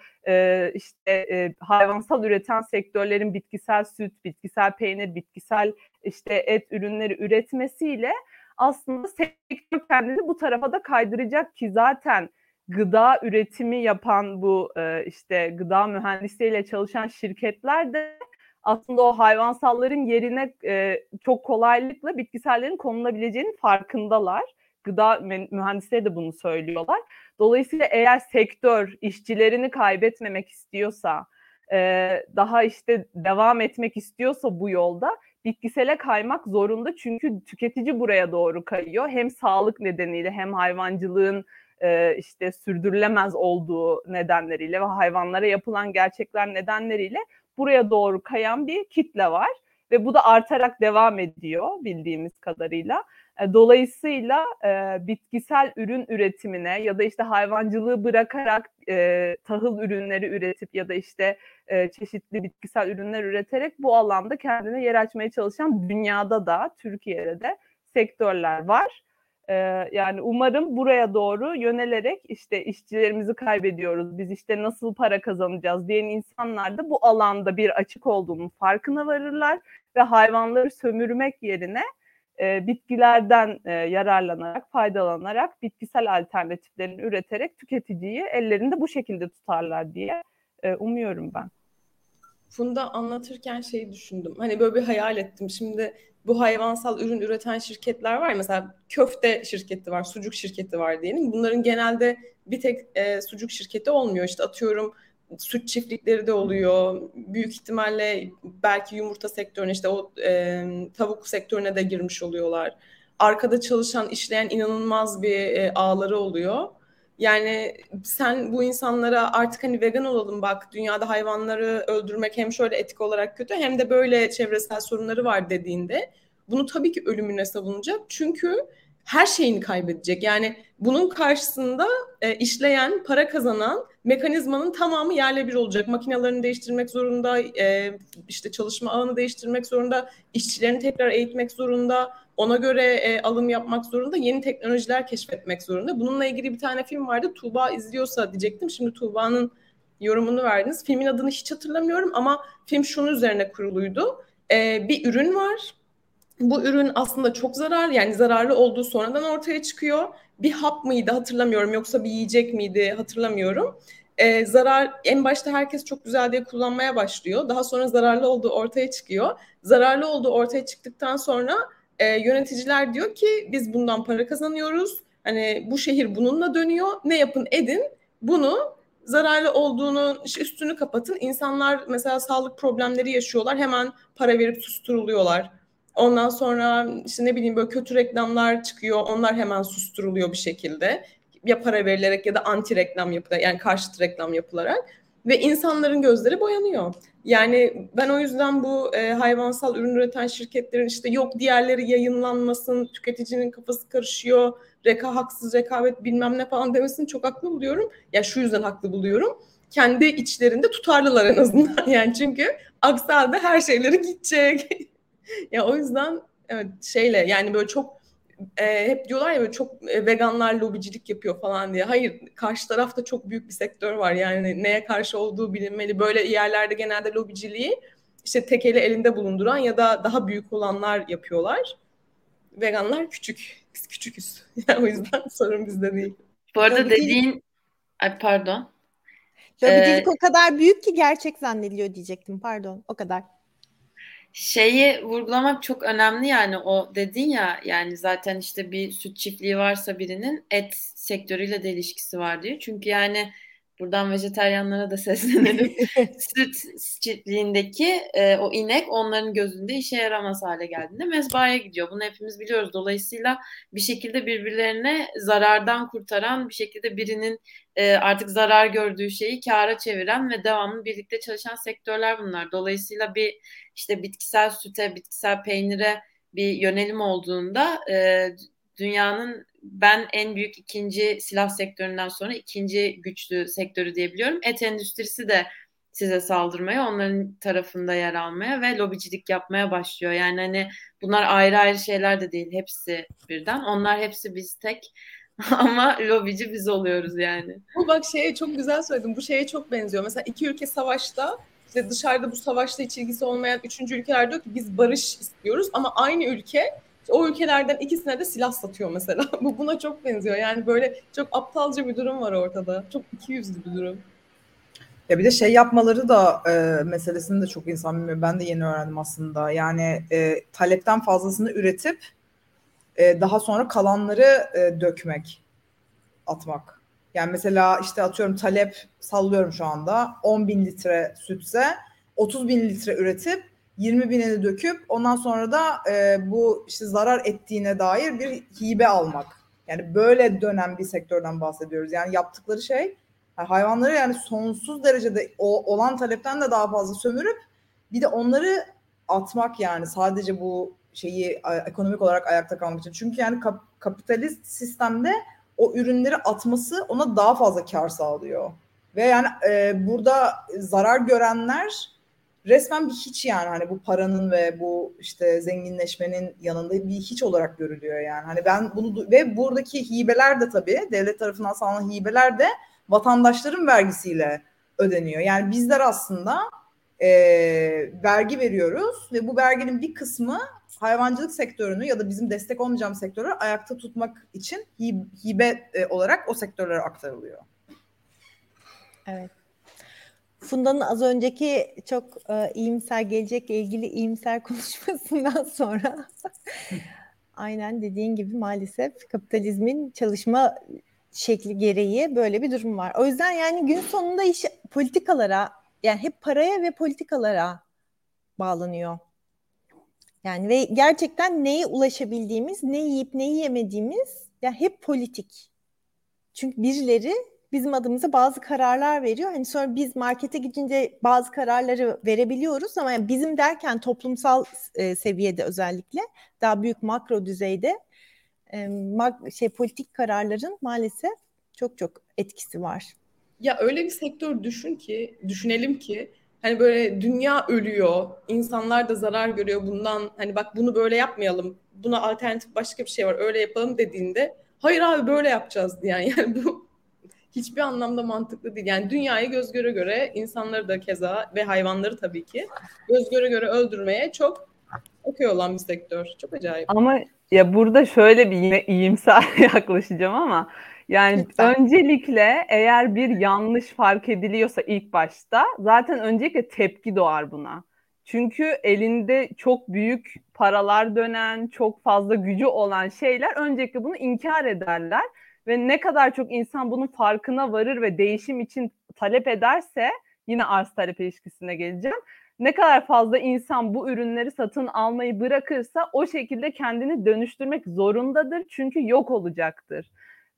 işte hayvansal üreten sektörlerin bitkisel süt, bitkisel peynir, bitkisel işte et ürünleri üretmesiyle aslında sektör kendini bu tarafa da kaydıracak ki zaten gıda üretimi yapan bu e, işte gıda mühendisliğiyle çalışan şirketler de aslında o hayvansalların yerine e, çok kolaylıkla bitkisellerin konulabileceğinin farkındalar. Gıda mühendisleri de bunu söylüyorlar. Dolayısıyla eğer sektör işçilerini kaybetmemek istiyorsa, e, daha işte devam etmek istiyorsa bu yolda bitkisele kaymak zorunda çünkü tüketici buraya doğru kayıyor. Hem sağlık nedeniyle hem hayvancılığın e, işte sürdürülemez olduğu nedenleriyle ve hayvanlara yapılan gerçekler nedenleriyle buraya doğru kayan bir kitle var ve bu da artarak devam ediyor bildiğimiz kadarıyla. E, dolayısıyla e, bitkisel ürün üretimine ya da işte hayvancılığı bırakarak e, tahıl ürünleri üretip ya da işte e, çeşitli bitkisel ürünler üreterek bu alanda kendine yer açmaya çalışan dünyada da Türkiye'de de sektörler var. E, yani umarım buraya doğru yönelerek işte işçilerimizi kaybediyoruz, biz işte nasıl para kazanacağız diyen insanlar da bu alanda bir açık olduğunun farkına varırlar ve hayvanları sömürmek yerine e, bitkilerden e, yararlanarak, faydalanarak bitkisel alternatiflerini üreterek tüketiciyi ellerinde bu şekilde tutarlar diye e, umuyorum ben. Funda anlatırken şey düşündüm. Hani böyle bir hayal ettim. Şimdi bu hayvansal ürün üreten şirketler var. Mesela köfte şirketi var, sucuk şirketi var diyelim. Bunların genelde bir tek e, sucuk şirketi olmuyor. İşte atıyorum süt çiftlikleri de oluyor. Büyük ihtimalle belki yumurta sektörüne işte o e, tavuk sektörüne de girmiş oluyorlar. Arkada çalışan, işleyen inanılmaz bir e, ağları oluyor. Yani sen bu insanlara artık hani vegan olalım bak dünyada hayvanları öldürmek hem şöyle etik olarak kötü hem de böyle çevresel sorunları var dediğinde bunu tabii ki ölümüne savunacak. Çünkü her şeyini kaybedecek. Yani bunun karşısında e, işleyen, para kazanan mekanizmanın tamamı yerle bir olacak. Makinalarını değiştirmek zorunda, e, işte çalışma ağını değiştirmek zorunda, işçilerini tekrar eğitmek zorunda, ona göre e, alım yapmak zorunda, yeni teknolojiler keşfetmek zorunda. Bununla ilgili bir tane film vardı. Tuğba izliyorsa diyecektim. Şimdi Tuğba'nın yorumunu verdiniz. Filmin adını hiç hatırlamıyorum ama film şunun üzerine kuruluydu. E, bir ürün var bu ürün aslında çok zarar yani zararlı olduğu sonradan ortaya çıkıyor. Bir hap mıydı hatırlamıyorum yoksa bir yiyecek miydi hatırlamıyorum. Ee, zarar en başta herkes çok güzel diye kullanmaya başlıyor. Daha sonra zararlı olduğu ortaya çıkıyor. Zararlı olduğu ortaya çıktıktan sonra e, yöneticiler diyor ki biz bundan para kazanıyoruz. Hani bu şehir bununla dönüyor. Ne yapın edin bunu zararlı olduğunu üstünü kapatın. İnsanlar mesela sağlık problemleri yaşıyorlar. Hemen para verip susturuluyorlar Ondan sonra işte ne bileyim böyle kötü reklamlar çıkıyor. Onlar hemen susturuluyor bir şekilde. Ya para verilerek ya da anti reklam yapılarak yani karşıt reklam yapılarak ve insanların gözleri boyanıyor. Yani ben o yüzden bu e, hayvansal ürün üreten şirketlerin işte yok diğerleri yayınlanmasın, tüketicinin kafası karışıyor, reka haksız rekabet bilmem ne falan demesini çok haklı buluyorum. Ya şu yüzden haklı buluyorum. Kendi içlerinde tutarlılar en azından (laughs) yani çünkü aksi halde her şeyleri gidecek. (laughs) ya o yüzden evet şeyle yani böyle çok e, hep diyorlar ya böyle çok e, veganlar lobicilik yapıyor falan diye. Hayır karşı tarafta çok büyük bir sektör var yani neye karşı olduğu bilinmeli. Böyle yerlerde genelde lobiciliği işte tek eli elinde bulunduran ya da daha büyük olanlar yapıyorlar. Veganlar küçük. Biz küçüküz. (laughs) Yani o yüzden (laughs) sorun bizde değil. Bu arada Lobicilik... dediğin ay pardon. Lobicilik ee, o kadar büyük ki gerçek zannediliyor diyecektim. Pardon. O kadar şeyi vurgulamak çok önemli yani o dedin ya yani zaten işte bir süt çiftliği varsa birinin et sektörüyle de ilişkisi var diyor. Çünkü yani Buradan vejeteryanlara da (laughs) seslenelim. (laughs) Süt çiftliğindeki e, o inek onların gözünde işe yaramaz hale geldiğinde mezbahaya gidiyor. Bunu hepimiz biliyoruz. Dolayısıyla bir şekilde birbirlerine zarardan kurtaran, bir şekilde birinin e, artık zarar gördüğü şeyi kâra çeviren ve devamlı birlikte çalışan sektörler bunlar. Dolayısıyla bir işte bitkisel süte, bitkisel peynire bir yönelim olduğunda e, dünyanın ben en büyük ikinci silah sektöründen sonra ikinci güçlü sektörü diyebiliyorum. Et endüstrisi de size saldırmaya, onların tarafında yer almaya ve lobicilik yapmaya başlıyor. Yani hani bunlar ayrı ayrı şeyler de değil, hepsi birden. Onlar hepsi biz tek (laughs) ama lobici biz oluyoruz yani. Bu bak şeye çok güzel söyledin. Bu şeye çok benziyor. Mesela iki ülke savaşta işte dışarıda bu savaşla hiç ilgisi olmayan üçüncü ülkeler diyor ki biz barış istiyoruz ama aynı ülke o ülkelerden ikisine de silah satıyor mesela. (laughs) Bu buna çok benziyor. Yani böyle çok aptalca bir durum var ortada. Çok ikiyüzlü bir durum. Ya bir de şey yapmaları da e, meselesini de çok insan bilmiyor. Ben de yeni öğrendim aslında. Yani e, talepten fazlasını üretip e, daha sonra kalanları e, dökmek, atmak. Yani mesela işte atıyorum talep sallıyorum şu anda 10 bin litre sütse 30 bin litre üretip 20 binini döküp ondan sonra da e, bu işte zarar ettiğine dair bir hibe almak. Yani böyle dönen bir sektörden bahsediyoruz. Yani yaptıkları şey hayvanları yani sonsuz derecede o, olan talepten de daha fazla sömürüp bir de onları atmak yani sadece bu şeyi ekonomik olarak ayakta kalmak için. Çünkü yani kap, kapitalist sistemde o ürünleri atması ona daha fazla kar sağlıyor. Ve yani e, burada zarar görenler resmen bir hiç yani hani bu paranın ve bu işte zenginleşmenin yanında bir hiç olarak görülüyor yani. Hani ben bunu ve buradaki hibeler de tabii devlet tarafından sağlanan hibeler de vatandaşların vergisiyle ödeniyor. Yani bizler aslında e, vergi veriyoruz ve bu verginin bir kısmı hayvancılık sektörünü ya da bizim destek olmayacağımız sektörü ayakta tutmak için hibe olarak o sektörlere aktarılıyor. Evet. Funda'nın az önceki çok e, iyimser gelecekle ilgili iyimser (laughs) konuşmasından sonra (laughs) aynen dediğin gibi maalesef kapitalizmin çalışma şekli gereği böyle bir durum var. O yüzden yani gün sonunda iş politikalara yani hep paraya ve politikalara bağlanıyor. Yani ve gerçekten neye ulaşabildiğimiz, ne yiyip ne yiyemediğimiz ya yani hep politik. Çünkü birileri bizim adımıza bazı kararlar veriyor. Hani sonra biz markete gidince bazı kararları verebiliyoruz ama yani bizim derken toplumsal e, seviyede özellikle daha büyük makro düzeyde e, mak şey politik kararların maalesef çok çok etkisi var. Ya öyle bir sektör düşün ki, düşünelim ki hani böyle dünya ölüyor, insanlar da zarar görüyor bundan. Hani bak bunu böyle yapmayalım, buna alternatif başka bir şey var, öyle yapalım dediğinde hayır abi böyle yapacağız diyen yani (laughs) bu hiçbir anlamda mantıklı değil. Yani dünyayı göz göre göre insanları da keza ve hayvanları tabii ki göz göre göre öldürmeye çok okey olan bir sektör. Çok acayip. Ama ya burada şöyle bir yine iyimser (laughs) yaklaşacağım ama yani Lütfen. öncelikle eğer bir yanlış fark ediliyorsa ilk başta zaten öncelikle tepki doğar buna. Çünkü elinde çok büyük paralar dönen, çok fazla gücü olan şeyler öncelikle bunu inkar ederler ve ne kadar çok insan bunun farkına varır ve değişim için talep ederse yine arz talep ilişkisine geleceğim. Ne kadar fazla insan bu ürünleri satın almayı bırakırsa o şekilde kendini dönüştürmek zorundadır çünkü yok olacaktır.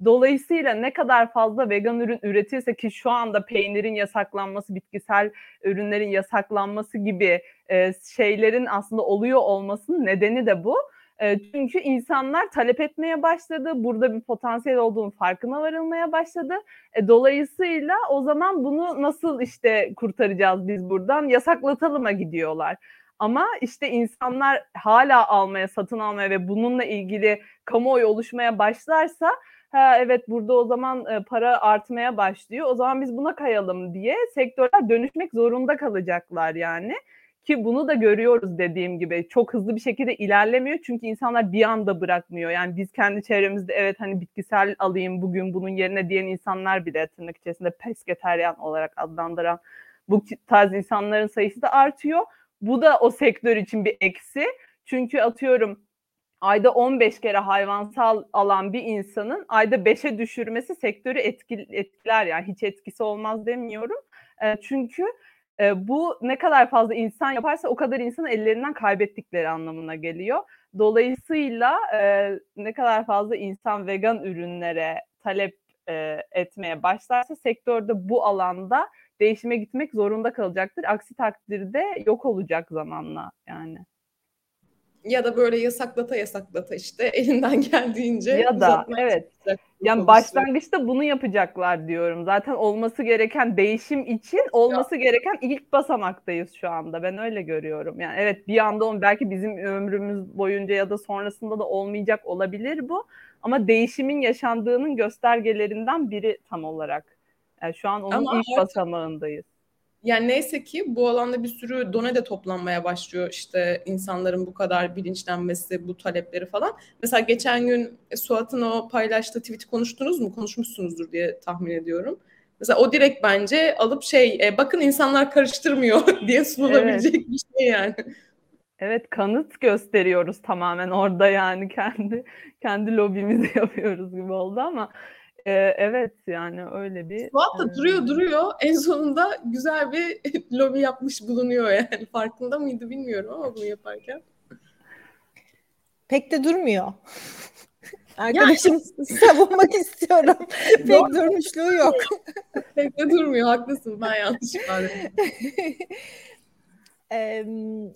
Dolayısıyla ne kadar fazla vegan ürün üretirse ki şu anda peynirin yasaklanması, bitkisel ürünlerin yasaklanması gibi e, şeylerin aslında oluyor olmasının nedeni de bu e, çünkü insanlar talep etmeye başladı. Burada bir potansiyel olduğunu farkına varılmaya başladı. E, dolayısıyla o zaman bunu nasıl işte kurtaracağız biz buradan? Yasaklatalıma gidiyorlar. Ama işte insanlar hala almaya, satın almaya ve bununla ilgili kamuoyu oluşmaya başlarsa ha evet burada o zaman e, para artmaya başlıyor. O zaman biz buna kayalım diye sektörler dönüşmek zorunda kalacaklar yani. Ki bunu da görüyoruz dediğim gibi çok hızlı bir şekilde ilerlemiyor çünkü insanlar bir anda bırakmıyor. Yani biz kendi çevremizde evet hani bitkisel alayım bugün bunun yerine diyen insanlar bile tırnak içerisinde pesketeryan olarak adlandıran bu tarz insanların sayısı da artıyor. Bu da o sektör için bir eksi. Çünkü atıyorum ayda 15 kere hayvansal alan bir insanın ayda 5'e düşürmesi sektörü etkil, etkiler yani hiç etkisi olmaz demiyorum. Çünkü e, bu ne kadar fazla insan yaparsa o kadar insanın ellerinden kaybettikleri anlamına geliyor. Dolayısıyla e, ne kadar fazla insan vegan ürünlere talep e, etmeye başlarsa sektörde bu alanda değişime gitmek zorunda kalacaktır. Aksi takdirde yok olacak zamanla yani. Ya da böyle yasaklata yasaklata işte (laughs) elinden geldiğince ya da evet. Yani başlangıçta bunu yapacaklar diyorum. Zaten olması gereken değişim için olması ya. gereken ilk basamaktayız şu anda. Ben öyle görüyorum. Yani evet bir anda belki bizim ömrümüz boyunca ya da sonrasında da olmayacak olabilir bu. Ama değişimin yaşandığının göstergelerinden biri tam olarak. Yani şu an onun Ama ilk artık, basamağındayız. Yani neyse ki bu alanda bir sürü done de toplanmaya başlıyor işte insanların bu kadar bilinçlenmesi, bu talepleri falan. Mesela geçen gün Suat'ın o paylaştığı tweet'i konuştunuz mu? Konuşmuşsunuzdur diye tahmin ediyorum. Mesela o direkt bence alıp şey e, bakın insanlar karıştırmıyor (laughs) diye sunulabilecek evet. bir şey yani. Evet kanıt gösteriyoruz tamamen orada yani kendi kendi lobimizi (laughs) yapıyoruz gibi oldu ama e, evet yani öyle bir. Suat da e, duruyor duruyor en sonunda güzel bir (laughs) lobi yapmış bulunuyor yani (laughs) farkında mıydı bilmiyorum ama bunu yaparken. Pek de durmuyor. (laughs) Arkadaşım savunmak istiyorum. Pek durmuşluğu yok. Pek de durmuyor. Haklısın. Ben yanlış ifade Ee,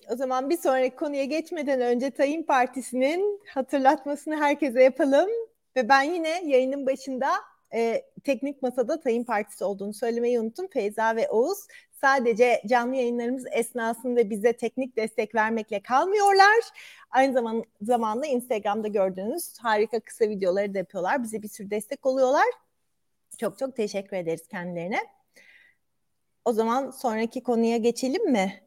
o zaman bir sonraki konuya geçmeden önce Tayin Partisi'nin hatırlatmasını herkese yapalım. Ve ben yine yayının başında e, teknik masada Tayin Partisi olduğunu söylemeyi unuttum. Feyza ve Oğuz sadece canlı yayınlarımız esnasında bize teknik destek vermekle kalmıyorlar. Aynı zaman, zamanda Instagram'da gördüğünüz harika kısa videoları da yapıyorlar. Bize bir sürü destek oluyorlar. Çok çok teşekkür ederiz kendilerine. O zaman sonraki konuya geçelim mi?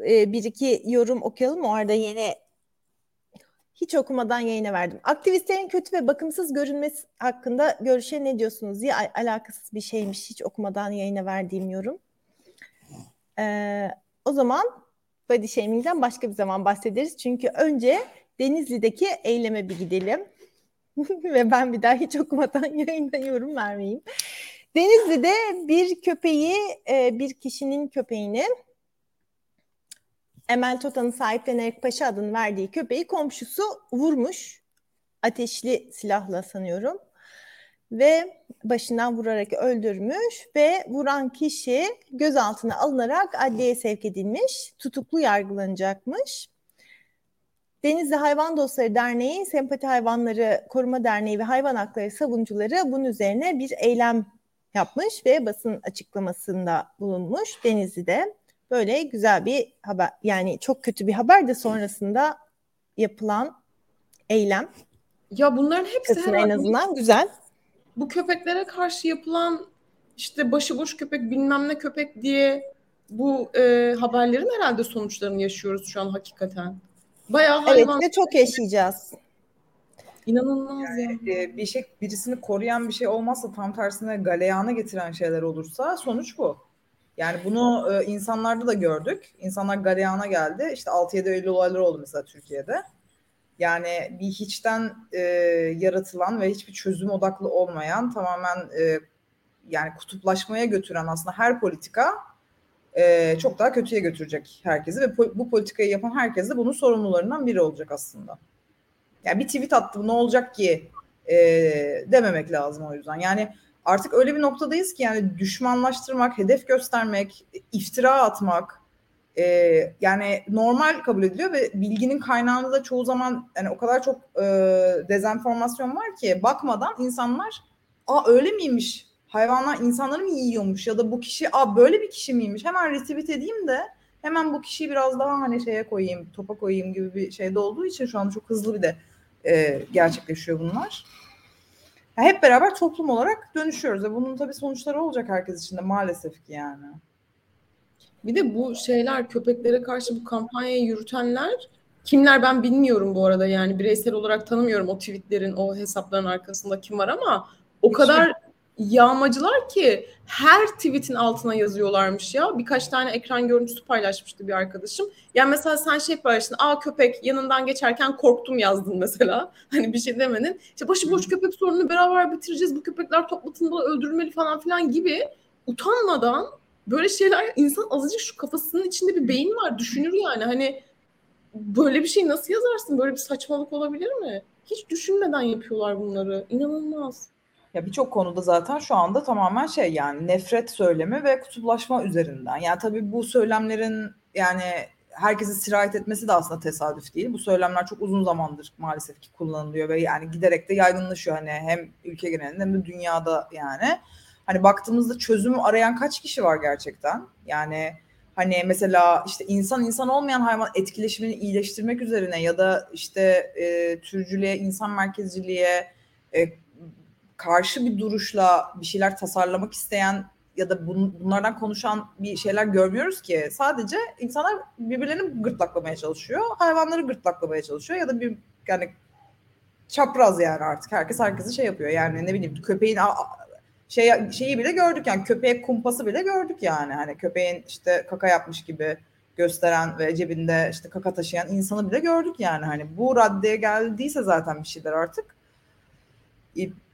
Ee, bir iki yorum okuyalım. O arada yeni hiç okumadan yayına verdim. Aktivistlerin kötü ve bakımsız görünmesi hakkında görüşe ne diyorsunuz diye al- alakasız bir şeymiş. Hiç okumadan yayına verdiğim yorum. Ee, o zaman body shaming'den başka bir zaman bahsederiz. Çünkü önce Denizli'deki eyleme bir gidelim. (laughs) ve ben bir daha hiç okumadan (laughs) yayına yorum vermeyeyim. Denizli'de bir köpeği, e, bir kişinin köpeğini Emel Tota'nın sahiplenerek Paşa adını verdiği köpeği komşusu vurmuş. Ateşli silahla sanıyorum. Ve başından vurarak öldürmüş ve vuran kişi gözaltına alınarak adliyeye sevk edilmiş. Tutuklu yargılanacakmış. Denizli Hayvan Dostları Derneği, Sempati Hayvanları Koruma Derneği ve Hayvan Hakları Savunucuları bunun üzerine bir eylem yapmış ve basın açıklamasında bulunmuş Denizli'de. Böyle güzel bir haber yani çok kötü bir haber de sonrasında yapılan eylem. Ya bunların hepsi en azından güzel. Bu köpeklere karşı yapılan işte başıboş köpek bilmem ne köpek diye bu e, haberlerin herhalde sonuçlarını yaşıyoruz şu an hakikaten. Bayağı hayvan... Evet ve çok yaşayacağız. İnanılmaz yani, ya. E, bir şey birisini koruyan bir şey olmazsa tam tersine galeyana getiren şeyler olursa sonuç bu. Yani bunu e, insanlarda da gördük. İnsanlar galeyana geldi. İşte 6-7 Eylül olayları oldu mesela Türkiye'de. Yani bir hiçten e, yaratılan ve hiçbir çözüm odaklı olmayan tamamen e, yani kutuplaşmaya götüren aslında her politika e, çok daha kötüye götürecek herkesi ve po- bu politikayı yapan herkes de bunun sorumlularından biri olacak aslında. Yani bir tweet attım ne olacak ki e, dememek lazım o yüzden. Yani artık öyle bir noktadayız ki yani düşmanlaştırmak, hedef göstermek, iftira atmak e, yani normal kabul ediliyor ve bilginin kaynağında da çoğu zaman yani o kadar çok e, dezenformasyon var ki bakmadan insanlar aa öyle miymiş? Hayvanlar insanları mı yiyormuş? ya da bu kişi aa böyle bir kişi miymiş? Hemen retweet edeyim de hemen bu kişiyi biraz daha hani şeye koyayım topa koyayım gibi bir şeyde olduğu için şu an çok hızlı bir de e, gerçekleşiyor bunlar hep beraber toplum olarak dönüşüyoruz. Ve bunun tabii sonuçları olacak herkes için de maalesef ki yani. Bir de bu şeyler köpeklere karşı bu kampanyayı yürütenler kimler ben bilmiyorum bu arada yani bireysel olarak tanımıyorum o tweetlerin o hesapların arkasında kim var ama o kadar yağmacılar ki her tweetin altına yazıyorlarmış ya. Birkaç tane ekran görüntüsü paylaşmıştı bir arkadaşım. Yani mesela sen şey paylaştın. Aa köpek yanından geçerken korktum yazdın mesela. (laughs) Hani bir şey demedin. İşte başıboş köpek sorununu beraber bitireceğiz. Bu köpekler toplatılmalı, öldürülmeli falan filan gibi utanmadan böyle şeyler insan azıcık şu kafasının içinde bir beyin var. Düşünür yani. Hani böyle bir şey nasıl yazarsın? Böyle bir saçmalık olabilir mi? Hiç düşünmeden yapıyorlar bunları. İnanılmaz. Ya birçok konuda zaten şu anda tamamen şey yani nefret söylemi ve kutuplaşma üzerinden. Yani tabii bu söylemlerin yani herkese sirayet etmesi de aslında tesadüf değil. Bu söylemler çok uzun zamandır maalesef ki kullanılıyor ve yani giderek de yaygınlaşıyor hani hem ülke genelinde hem de dünyada yani. Hani baktığımızda çözümü arayan kaç kişi var gerçekten? Yani hani mesela işte insan insan olmayan hayvan etkileşimini iyileştirmek üzerine ya da işte e, türcülüğe, insan merkezciliğe e, karşı bir duruşla bir şeyler tasarlamak isteyen ya da bun, bunlardan konuşan bir şeyler görmüyoruz ki. Sadece insanlar birbirlerini gırtlaklamaya çalışıyor. Hayvanları gırtlaklamaya çalışıyor ya da bir yani çapraz yani artık. Herkes herkesi şey yapıyor. Yani ne bileyim köpeğin şey şeyi bile gördük yani köpeğe kumpası bile gördük yani. Hani köpeğin işte kaka yapmış gibi gösteren ve cebinde işte kaka taşıyan insanı bile gördük yani. Hani bu raddeye geldiyse zaten bir şeyler artık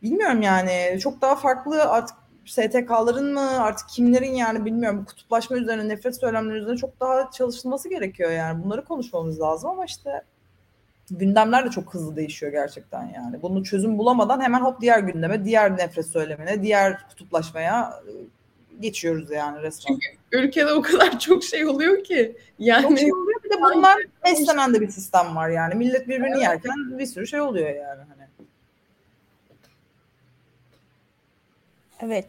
bilmiyorum yani çok daha farklı artık STK'ların mı artık kimlerin yani bilmiyorum kutuplaşma üzerine nefret söylemleri üzerine çok daha çalışılması gerekiyor yani bunları konuşmamız lazım ama işte gündemler de çok hızlı değişiyor gerçekten yani. Bunu çözüm bulamadan hemen hop diğer gündeme, diğer nefret söylemine, diğer kutuplaşmaya e, geçiyoruz yani resmen. Çünkü ülkede o kadar (laughs) çok şey oluyor ki. Yani çok şey oluyor bir de bunlar beslenen de bir sistem var yani. Millet birbirini evet. yerken bir sürü şey oluyor yani. Hani. Evet.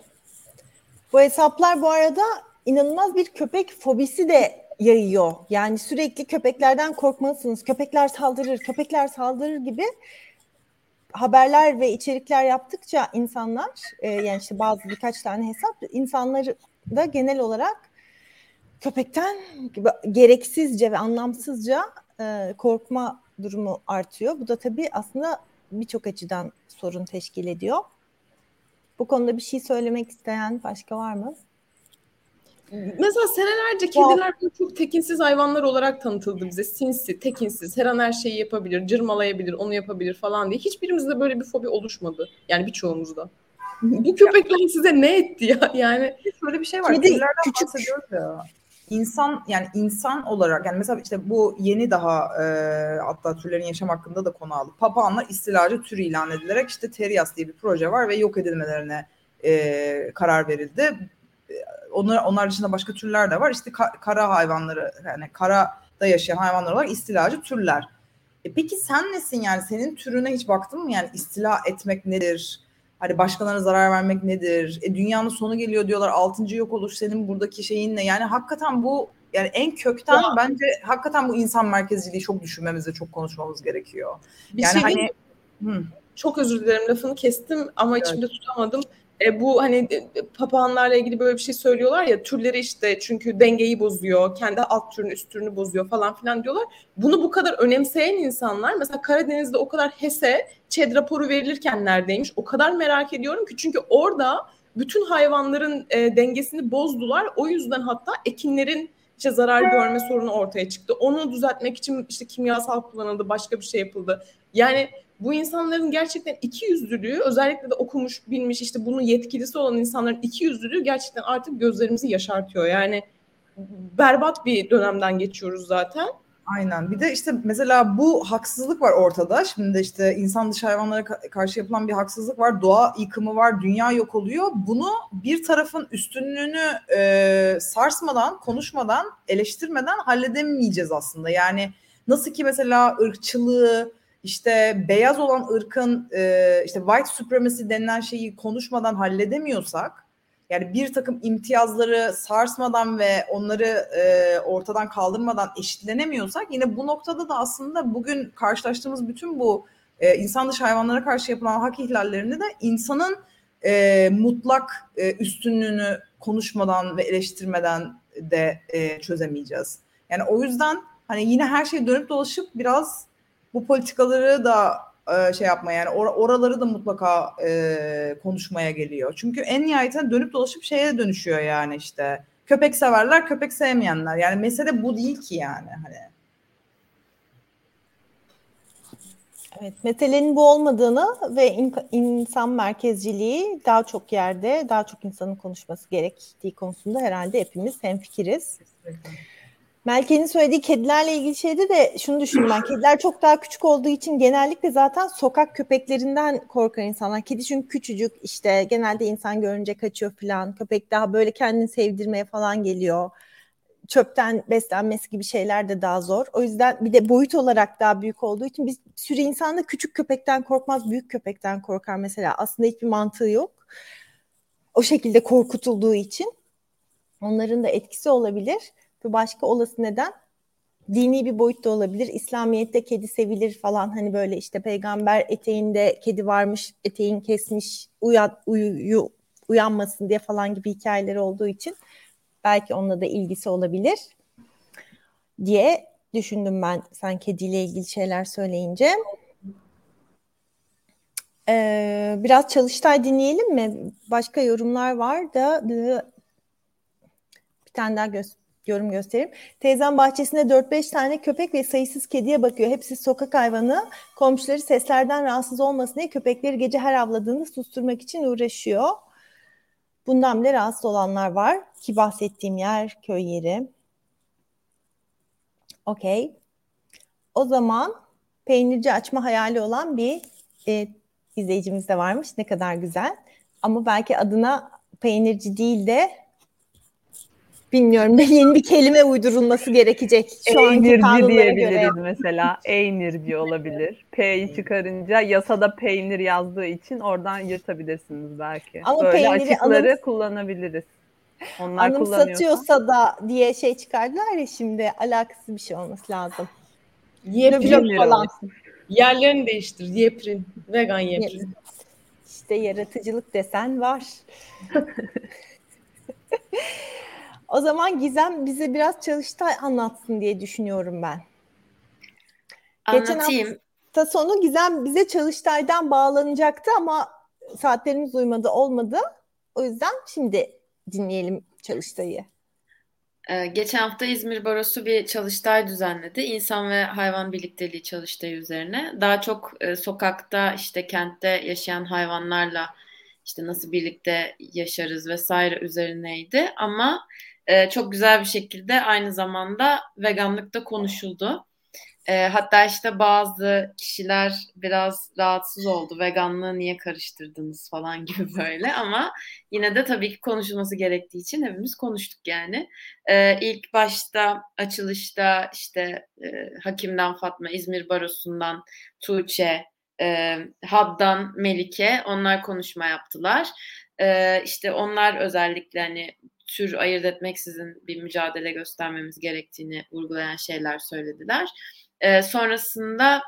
Bu hesaplar bu arada inanılmaz bir köpek fobisi de yayıyor. Yani sürekli köpeklerden korkmalısınız. Köpekler saldırır, köpekler saldırır gibi haberler ve içerikler yaptıkça insanlar e, yani işte bazı birkaç tane hesap insanları da genel olarak köpekten gereksizce ve anlamsızca e, korkma durumu artıyor. Bu da tabii aslında birçok açıdan sorun teşkil ediyor. Bu konuda bir şey söylemek isteyen başka var mı? Mesela senelerce kediler ya. çok tekinsiz hayvanlar olarak tanıtıldı bize. Sinsi, tekinsiz, her an her şeyi yapabilir, cırmalayabilir, onu yapabilir falan diye. Hiçbirimizde böyle bir fobi oluşmadı. Yani birçoğumuzda. Bu köpekler size ne etti ya? Yani şöyle bir şey var. Kedi, Kedilerden küçük. ya insan yani insan olarak yani mesela işte bu yeni daha e, hatta türlerin yaşam hakkında da konu aldı. Papağanlar istilacı tür ilan edilerek işte Terias diye bir proje var ve yok edilmelerine e, karar verildi. Onlar, onlar dışında başka türler de var. İşte ka- kara hayvanları yani karada yaşayan hayvanlar olarak istilacı türler. E peki sen nesin yani senin türüne hiç baktın mı yani istila etmek nedir? Hani başkalarına zarar vermek nedir? E, dünyanın sonu geliyor diyorlar. Altıncı yok oluş senin buradaki şeyin ne? Yani hakikaten bu yani en kökten ya. bence hakikaten bu insan merkezciliği çok düşünmemiz ve çok konuşmamız gerekiyor. Bir yani şey hani hı. çok özür dilerim lafını kestim ama evet. içimde tutamadım. E, bu hani e, papağanlarla ilgili böyle bir şey söylüyorlar ya türleri işte çünkü dengeyi bozuyor, kendi alt türünü üst türünü bozuyor falan filan diyorlar. Bunu bu kadar önemseyen insanlar mesela Karadeniz'de o kadar HES'e ÇED raporu verilirken neredeymiş o kadar merak ediyorum ki çünkü orada bütün hayvanların e, dengesini bozdular. O yüzden hatta ekinlerin işte zarar görme sorunu ortaya çıktı. Onu düzeltmek için işte kimyasal kullanıldı, başka bir şey yapıldı. Yani bu insanların gerçekten iki yüzlülüğü özellikle de okumuş, bilmiş işte bunun yetkilisi olan insanların iki yüzlülüğü gerçekten artık gözlerimizi yaşartıyor. Yani berbat bir dönemden geçiyoruz zaten. Aynen. Bir de işte mesela bu haksızlık var ortada. Şimdi işte insan dışı hayvanlara karşı yapılan bir haksızlık var. Doğa yıkımı var. Dünya yok oluyor. Bunu bir tarafın üstünlüğünü e, sarsmadan, konuşmadan, eleştirmeden halledemeyeceğiz aslında. Yani nasıl ki mesela ırkçılığı, işte beyaz olan ırkın e, işte white supremacy denilen şeyi konuşmadan halledemiyorsak yani bir takım imtiyazları sarsmadan ve onları e, ortadan kaldırmadan eşitlenemiyorsak yine bu noktada da aslında bugün karşılaştığımız bütün bu e, insan dışı hayvanlara karşı yapılan hak ihlallerini de insanın e, mutlak e, üstünlüğünü konuşmadan ve eleştirmeden de e, çözemeyeceğiz. Yani o yüzden hani yine her şey dönüp dolaşıp biraz bu politikaları da e, şey yapmaya yani or- oraları da mutlaka e, konuşmaya geliyor. Çünkü en nihayetinde dönüp dolaşıp şeye dönüşüyor yani işte. Köpek severler, köpek sevmeyenler. Yani mesele bu değil ki yani hani. Evet, meselenin bu olmadığını ve in- insan merkezciliği daha çok yerde, daha çok insanın konuşması gerektiği konusunda herhalde hepimiz hemfikiriz. Melke'nin söylediği kedilerle ilgili şeyde de şunu düşündüm ben. Kediler çok daha küçük olduğu için genellikle zaten sokak köpeklerinden korkan insanlar. Kedi çünkü küçücük işte genelde insan görünce kaçıyor falan. Köpek daha böyle kendini sevdirmeye falan geliyor. Çöpten beslenmesi gibi şeyler de daha zor. O yüzden bir de boyut olarak daha büyük olduğu için biz sürü insan da küçük köpekten korkmaz, büyük köpekten korkar mesela. Aslında hiçbir mantığı yok. O şekilde korkutulduğu için onların da etkisi olabilir. Bir başka olası neden dini bir boyut da olabilir. İslamiyet'te kedi sevilir falan hani böyle işte peygamber eteğinde kedi varmış, eteğin kesmiş, uyan, uyu, uyanmasın diye falan gibi hikayeleri olduğu için belki onunla da ilgisi olabilir diye düşündüm ben sen kediyle ilgili şeyler söyleyince. Ee, biraz Çalıştay dinleyelim mi? Başka yorumlar var da bir tane daha göster yorum göstereyim. Teyzem bahçesinde 4-5 tane köpek ve sayısız kediye bakıyor. Hepsi sokak hayvanı. Komşuları seslerden rahatsız olmasın diye köpekleri gece her avladığında susturmak için uğraşıyor. Bundan bile rahatsız olanlar var. Ki bahsettiğim yer köy yeri. Okey. O zaman peynirci açma hayali olan bir e, izleyicimiz de varmış. Ne kadar güzel. Ama belki adına peynirci değil de bilmiyorum yeni bir kelime uydurulması gerekecek. Şu Eynirci diyebiliriz göre. mesela. Eynirci olabilir. P'yi çıkarınca yasada peynir yazdığı için oradan yırtabilirsiniz belki. Ama Böyle açıkları anım, kullanabiliriz. Onlar anımsatıyorsa da diye şey çıkardılar ya şimdi alakası bir şey olması lazım. Yeprin falan. Yerlerini değiştir. Yeprin. Vegan yeprin. İşte yaratıcılık desen var. (laughs) O zaman Gizem bize biraz Çalıştay anlatsın diye düşünüyorum ben. Anlatayım. Geçen hafta sonu Gizem bize Çalıştay'dan bağlanacaktı ama saatlerimiz uymadı olmadı. O yüzden şimdi dinleyelim Çalıştay'ı. Ee, geçen hafta İzmir Barosu bir çalıştay düzenledi. İnsan ve hayvan birlikteliği çalıştayı üzerine. Daha çok e, sokakta işte kentte yaşayan hayvanlarla işte nasıl birlikte yaşarız vesaire üzerineydi. Ama e, çok güzel bir şekilde aynı zamanda veganlıkta konuşuldu. E, hatta işte bazı kişiler biraz rahatsız oldu. Veganlığı niye karıştırdınız falan (laughs) gibi böyle ama yine de tabii ki konuşulması gerektiği için hepimiz konuştuk yani. E, ilk başta açılışta işte e, Hakim'den Fatma, İzmir Barosu'ndan Tuğçe, e, Haddan Melike onlar konuşma yaptılar. E, işte onlar özellikle hani tür ayırt etmeksizin bir mücadele göstermemiz gerektiğini vurgulayan şeyler söylediler. E, sonrasında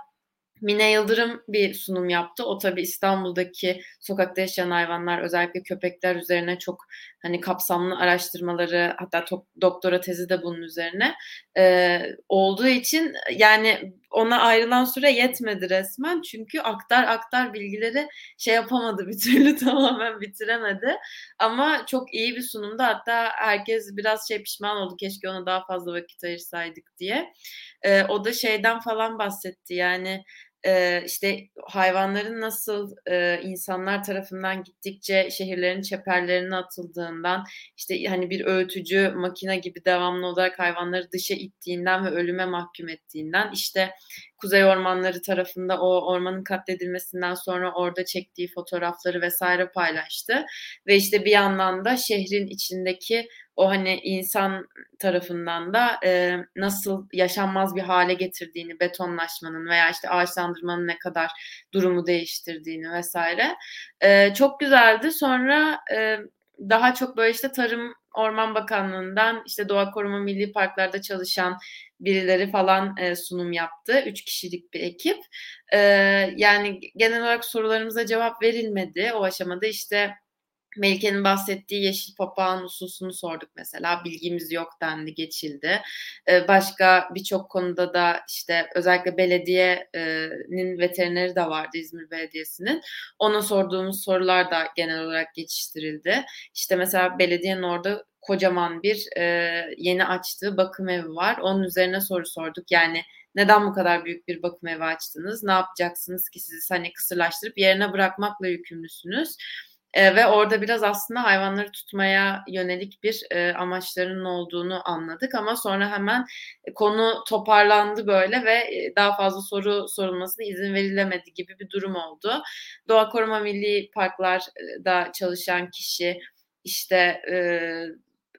Mine Yıldırım bir sunum yaptı. O tabii İstanbul'daki sokakta yaşayan hayvanlar özellikle köpekler üzerine çok hani kapsamlı araştırmaları hatta to- doktora tezi de bunun üzerine e, olduğu için yani ona ayrılan süre yetmedi resmen. Çünkü aktar aktar bilgileri şey yapamadı (laughs) bir türlü tamamen bitiremedi. Ama çok iyi bir sunumdu. Hatta herkes biraz şey pişman oldu. Keşke ona daha fazla vakit ayırsaydık diye. E, o da şeyden falan bahsetti. Yani e, işte hayvanların nasıl insanlar tarafından gittikçe şehirlerin çeperlerine atıldığından işte hani bir öğütücü makine gibi devamlı olarak hayvanları dışa ittiğinden ve ölüme mahkum ettiğinden işte Kuzey Ormanları tarafında o ormanın katledilmesinden sonra orada çektiği fotoğrafları vesaire paylaştı. Ve işte bir yandan da şehrin içindeki o hani insan tarafından da e, nasıl yaşanmaz bir hale getirdiğini, betonlaşmanın veya işte ağaçlandırmanın ne kadar durumu değiştirdiğini vesaire. E, çok güzeldi. Sonra e, daha çok böyle işte Tarım Orman Bakanlığı'ndan işte Doğa Koruma Milli Parklarda çalışan birileri falan e, sunum yaptı. Üç kişilik bir ekip. E, yani genel olarak sorularımıza cevap verilmedi. O aşamada işte Melike'nin bahsettiği yeşil papağan hususunu sorduk mesela. Bilgimiz yok dendi, geçildi. Ee, başka birçok konuda da işte özellikle belediyenin veterineri de vardı İzmir Belediyesi'nin. Ona sorduğumuz sorular da genel olarak geçiştirildi. İşte mesela belediyenin orada kocaman bir e, yeni açtığı bakım evi var. Onun üzerine soru sorduk. Yani neden bu kadar büyük bir bakım evi açtınız? Ne yapacaksınız ki sizi hani kısırlaştırıp yerine bırakmakla yükümlüsünüz? E, ve orada biraz aslında hayvanları tutmaya yönelik bir e, amaçlarının olduğunu anladık ama sonra hemen konu toparlandı böyle ve e, daha fazla soru sorulmasına izin verilemedi gibi bir durum oldu. Doğa Koruma Milli Parklar'da çalışan kişi işte e,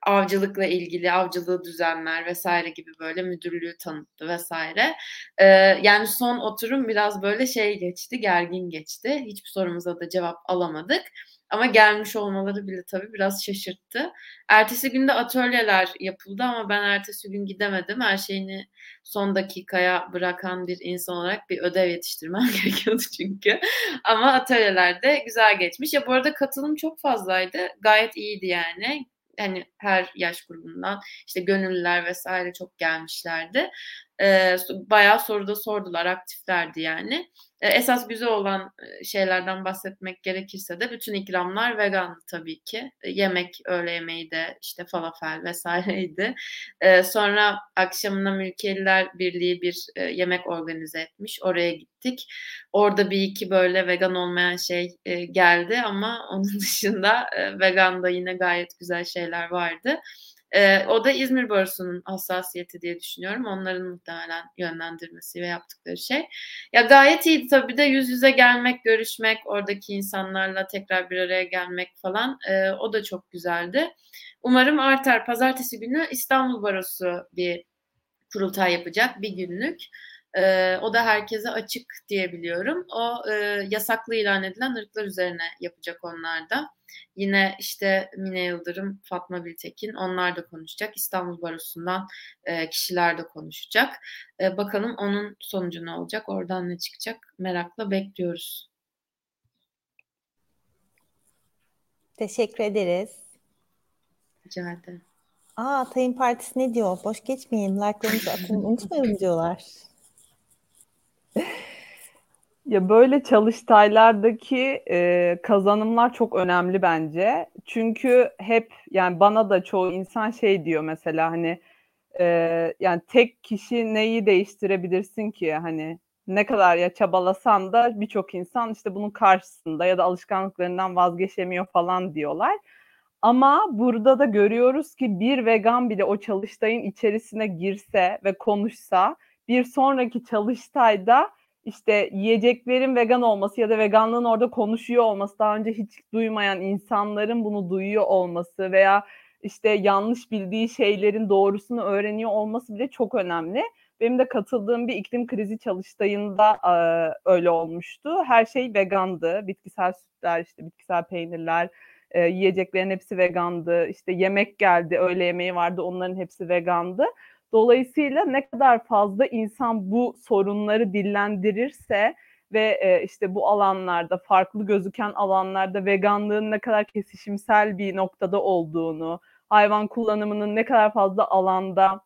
avcılıkla ilgili avcılığı düzenler vesaire gibi böyle müdürlüğü tanıttı vesaire. Ee, yani son oturum biraz böyle şey geçti, gergin geçti. Hiçbir sorumuza da cevap alamadık. Ama gelmiş olmaları bile tabii biraz şaşırttı. Ertesi günde atölyeler yapıldı ama ben ertesi gün gidemedim. Her şeyini son dakikaya bırakan bir insan olarak bir ödev yetiştirmem (laughs) gerekiyordu çünkü. Ama atölyelerde güzel geçmiş. Ya bu arada katılım çok fazlaydı. Gayet iyiydi yani hani her yaş grubundan işte gönüllüler vesaire çok gelmişlerdi. E, bayağı soruda sordular, aktiflerdi yani. E, esas güzel olan şeylerden bahsetmek gerekirse de bütün ikramlar vegandı tabii ki. E, yemek, öğle yemeği de işte falafel vesaireydi. E, sonra akşamına Mülkiyeliler Birliği bir e, yemek organize etmiş. Oraya gittik. Orada bir iki böyle vegan olmayan şey e, geldi ama onun (laughs) dışında e, vegan da yine gayet güzel şeyler vardı. E, o da İzmir Barosu'nun hassasiyeti diye düşünüyorum. Onların muhtemelen yönlendirmesi ve yaptıkları şey. Ya gayet iyiydi tabii de yüz yüze gelmek, görüşmek, oradaki insanlarla tekrar bir araya gelmek falan e, o da çok güzeldi. Umarım artar. Pazartesi günü İstanbul Barosu bir kurultay yapacak bir günlük. E, o da herkese açık diyebiliyorum. O e, yasaklı ilan edilen ırklar üzerine yapacak onlar da. Yine işte Mine Yıldırım, Fatma Biltekin onlar da konuşacak. İstanbul Barosu'ndan e, kişiler de konuşacak. E, bakalım onun sonucu ne olacak? Oradan ne çıkacak? Merakla bekliyoruz. Teşekkür ederiz. Rica ederim. Aa Tayın Partisi ne diyor? Boş geçmeyin. Like'larınızı atın. Unutmayalım diyorlar. Ya böyle çalıştaylardaki e, kazanımlar çok önemli bence. Çünkü hep yani bana da çoğu insan şey diyor mesela hani e, yani tek kişi neyi değiştirebilirsin ki hani ne kadar ya çabalasan da birçok insan işte bunun karşısında ya da alışkanlıklarından vazgeçemiyor falan diyorlar. Ama burada da görüyoruz ki bir vegan bile o çalıştayın içerisine girse ve konuşsa bir sonraki çalıştayda işte yiyeceklerin vegan olması ya da veganlığın orada konuşuyor olması, daha önce hiç duymayan insanların bunu duyuyor olması veya işte yanlış bildiği şeylerin doğrusunu öğreniyor olması bile çok önemli. Benim de katıldığım bir iklim krizi çalıştayında e, öyle olmuştu. Her şey vegandı. Bitkisel sütler, işte bitkisel peynirler, e, yiyeceklerin hepsi vegandı. İşte yemek geldi, öğle yemeği vardı, onların hepsi vegandı. Dolayısıyla ne kadar fazla insan bu sorunları dillendirirse ve e, işte bu alanlarda farklı gözüken alanlarda veganlığın ne kadar kesişimsel bir noktada olduğunu, hayvan kullanımının ne kadar fazla alanda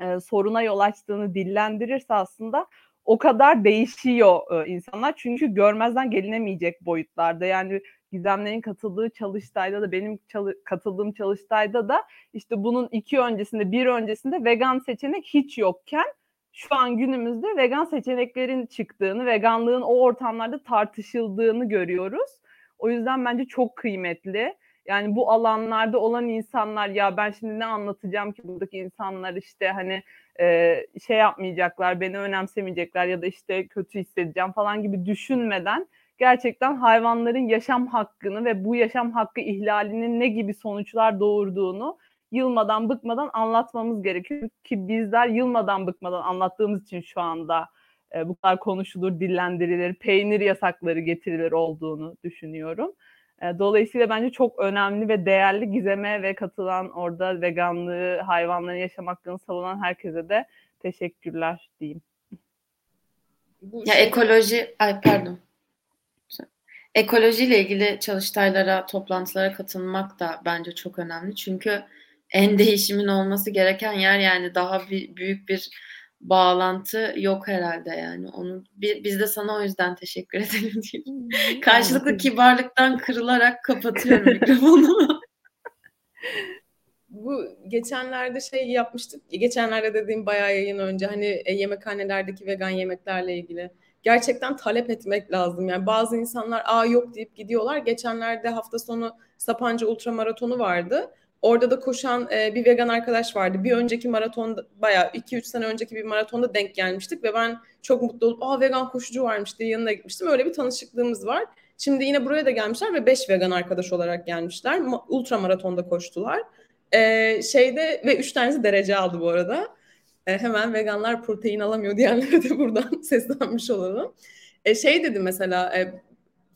e, soruna yol açtığını dillendirirse aslında o kadar değişiyor e, insanlar. Çünkü görmezden gelinemeyecek boyutlarda. Yani Gizemlerin katıldığı çalıştayda da benim çalı- katıldığım çalıştayda da işte bunun iki öncesinde bir öncesinde vegan seçenek hiç yokken şu an günümüzde vegan seçeneklerin çıktığını, veganlığın o ortamlarda tartışıldığını görüyoruz. O yüzden bence çok kıymetli. Yani bu alanlarda olan insanlar ya ben şimdi ne anlatacağım ki buradaki insanlar işte hani e, şey yapmayacaklar, beni önemsemeyecekler ya da işte kötü hissedeceğim falan gibi düşünmeden gerçekten hayvanların yaşam hakkını ve bu yaşam hakkı ihlalinin ne gibi sonuçlar doğurduğunu yılmadan bıkmadan anlatmamız gerekiyor ki bizler yılmadan bıkmadan anlattığımız için şu anda e, bu kadar konuşulur, dillendirilir, peynir yasakları getirilir olduğunu düşünüyorum. E, dolayısıyla bence çok önemli ve değerli gizeme ve katılan orada veganlığı, hayvanların yaşam hakkını savunan herkese de teşekkürler diyeyim. Ya ekoloji, ay pardon. Ekolojiyle ilgili çalıştaylara, toplantılara katılmak da bence çok önemli. Çünkü en (laughs) değişimin olması gereken yer yani daha bir, büyük bir bağlantı yok herhalde yani. Onu biz de sana o yüzden teşekkür (laughs) edelim diyeyim. (laughs) Karşılıklı kibarlıktan kırılarak kapatıyorum mikrofonu. Bu geçenlerde şey yapmıştık. Geçenlerde dediğim bayağı yayın önce hani e, yemekhanelerdeki vegan yemeklerle ilgili. Gerçekten talep etmek lazım. Yani bazı insanlar aa yok deyip gidiyorlar. Geçenlerde hafta sonu Sapanca Ultramaratonu vardı Orada da koşan e, bir vegan arkadaş vardı. Bir önceki maratonda bayağı 2-3 sene önceki bir maratonda denk gelmiştik ve ben çok mutlu olup aa vegan koşucu varmış diye yanına gitmiştim. Öyle bir tanışıklığımız var. Şimdi yine buraya da gelmişler ve 5 vegan arkadaş olarak gelmişler. Ultra maratonda koştular. Ee, şeyde ve 3 tanesi derece aldı bu arada. Ee, hemen veganlar protein alamıyor diyenlere de buradan (laughs) seslenmiş olalım. Ee, şey dedi mesela e,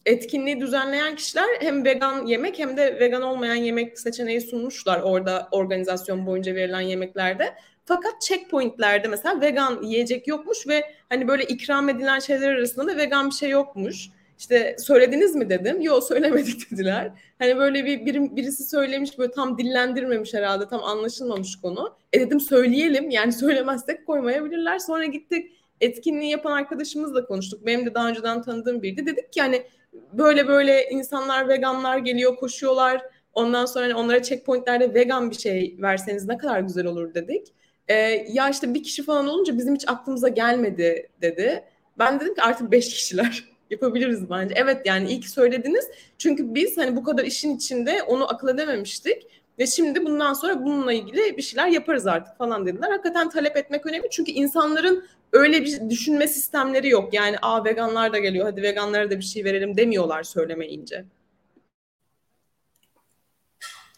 etkinliği düzenleyen kişiler hem vegan yemek hem de vegan olmayan yemek seçeneği sunmuşlar orada organizasyon boyunca verilen yemeklerde. Fakat checkpointlerde mesela vegan yiyecek yokmuş ve hani böyle ikram edilen şeyler arasında da vegan bir şey yokmuş. İşte söylediniz mi dedim. Yok söylemedik (laughs) dediler. Hani böyle bir, bir birisi söylemiş böyle tam dillendirmemiş herhalde tam anlaşılmamış konu. E dedim söyleyelim yani söylemezsek koymayabilirler. Sonra gittik etkinliği yapan arkadaşımızla konuştuk. Benim de daha önceden tanıdığım biriydi. Dedik ki hani böyle böyle insanlar veganlar geliyor koşuyorlar. Ondan sonra hani onlara checkpointlerde vegan bir şey verseniz ne kadar güzel olur dedik. Ee, ya işte bir kişi falan olunca bizim hiç aklımıza gelmedi dedi. Ben dedim ki artık beş kişiler yapabiliriz bence. Evet yani iyi ki söylediniz. Çünkü biz hani bu kadar işin içinde onu akıl edememiştik. Ve şimdi bundan sonra bununla ilgili bir şeyler yaparız artık falan dediler. Hakikaten talep etmek önemli. Çünkü insanların öyle bir düşünme sistemleri yok. Yani a veganlar da geliyor hadi veganlara da bir şey verelim demiyorlar söylemeyince.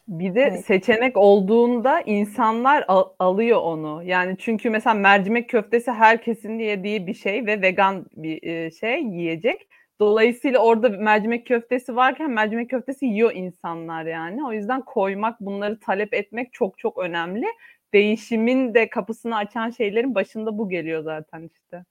Bir de evet. seçenek olduğunda insanlar al- alıyor onu. Yani çünkü mesela mercimek köftesi herkesin yediği bir şey ve vegan bir e, şey yiyecek. Dolayısıyla orada mercimek köftesi varken mercimek köftesi yiyor insanlar yani. O yüzden koymak, bunları talep etmek çok çok önemli değişimin de kapısını açan şeylerin başında bu geliyor zaten işte.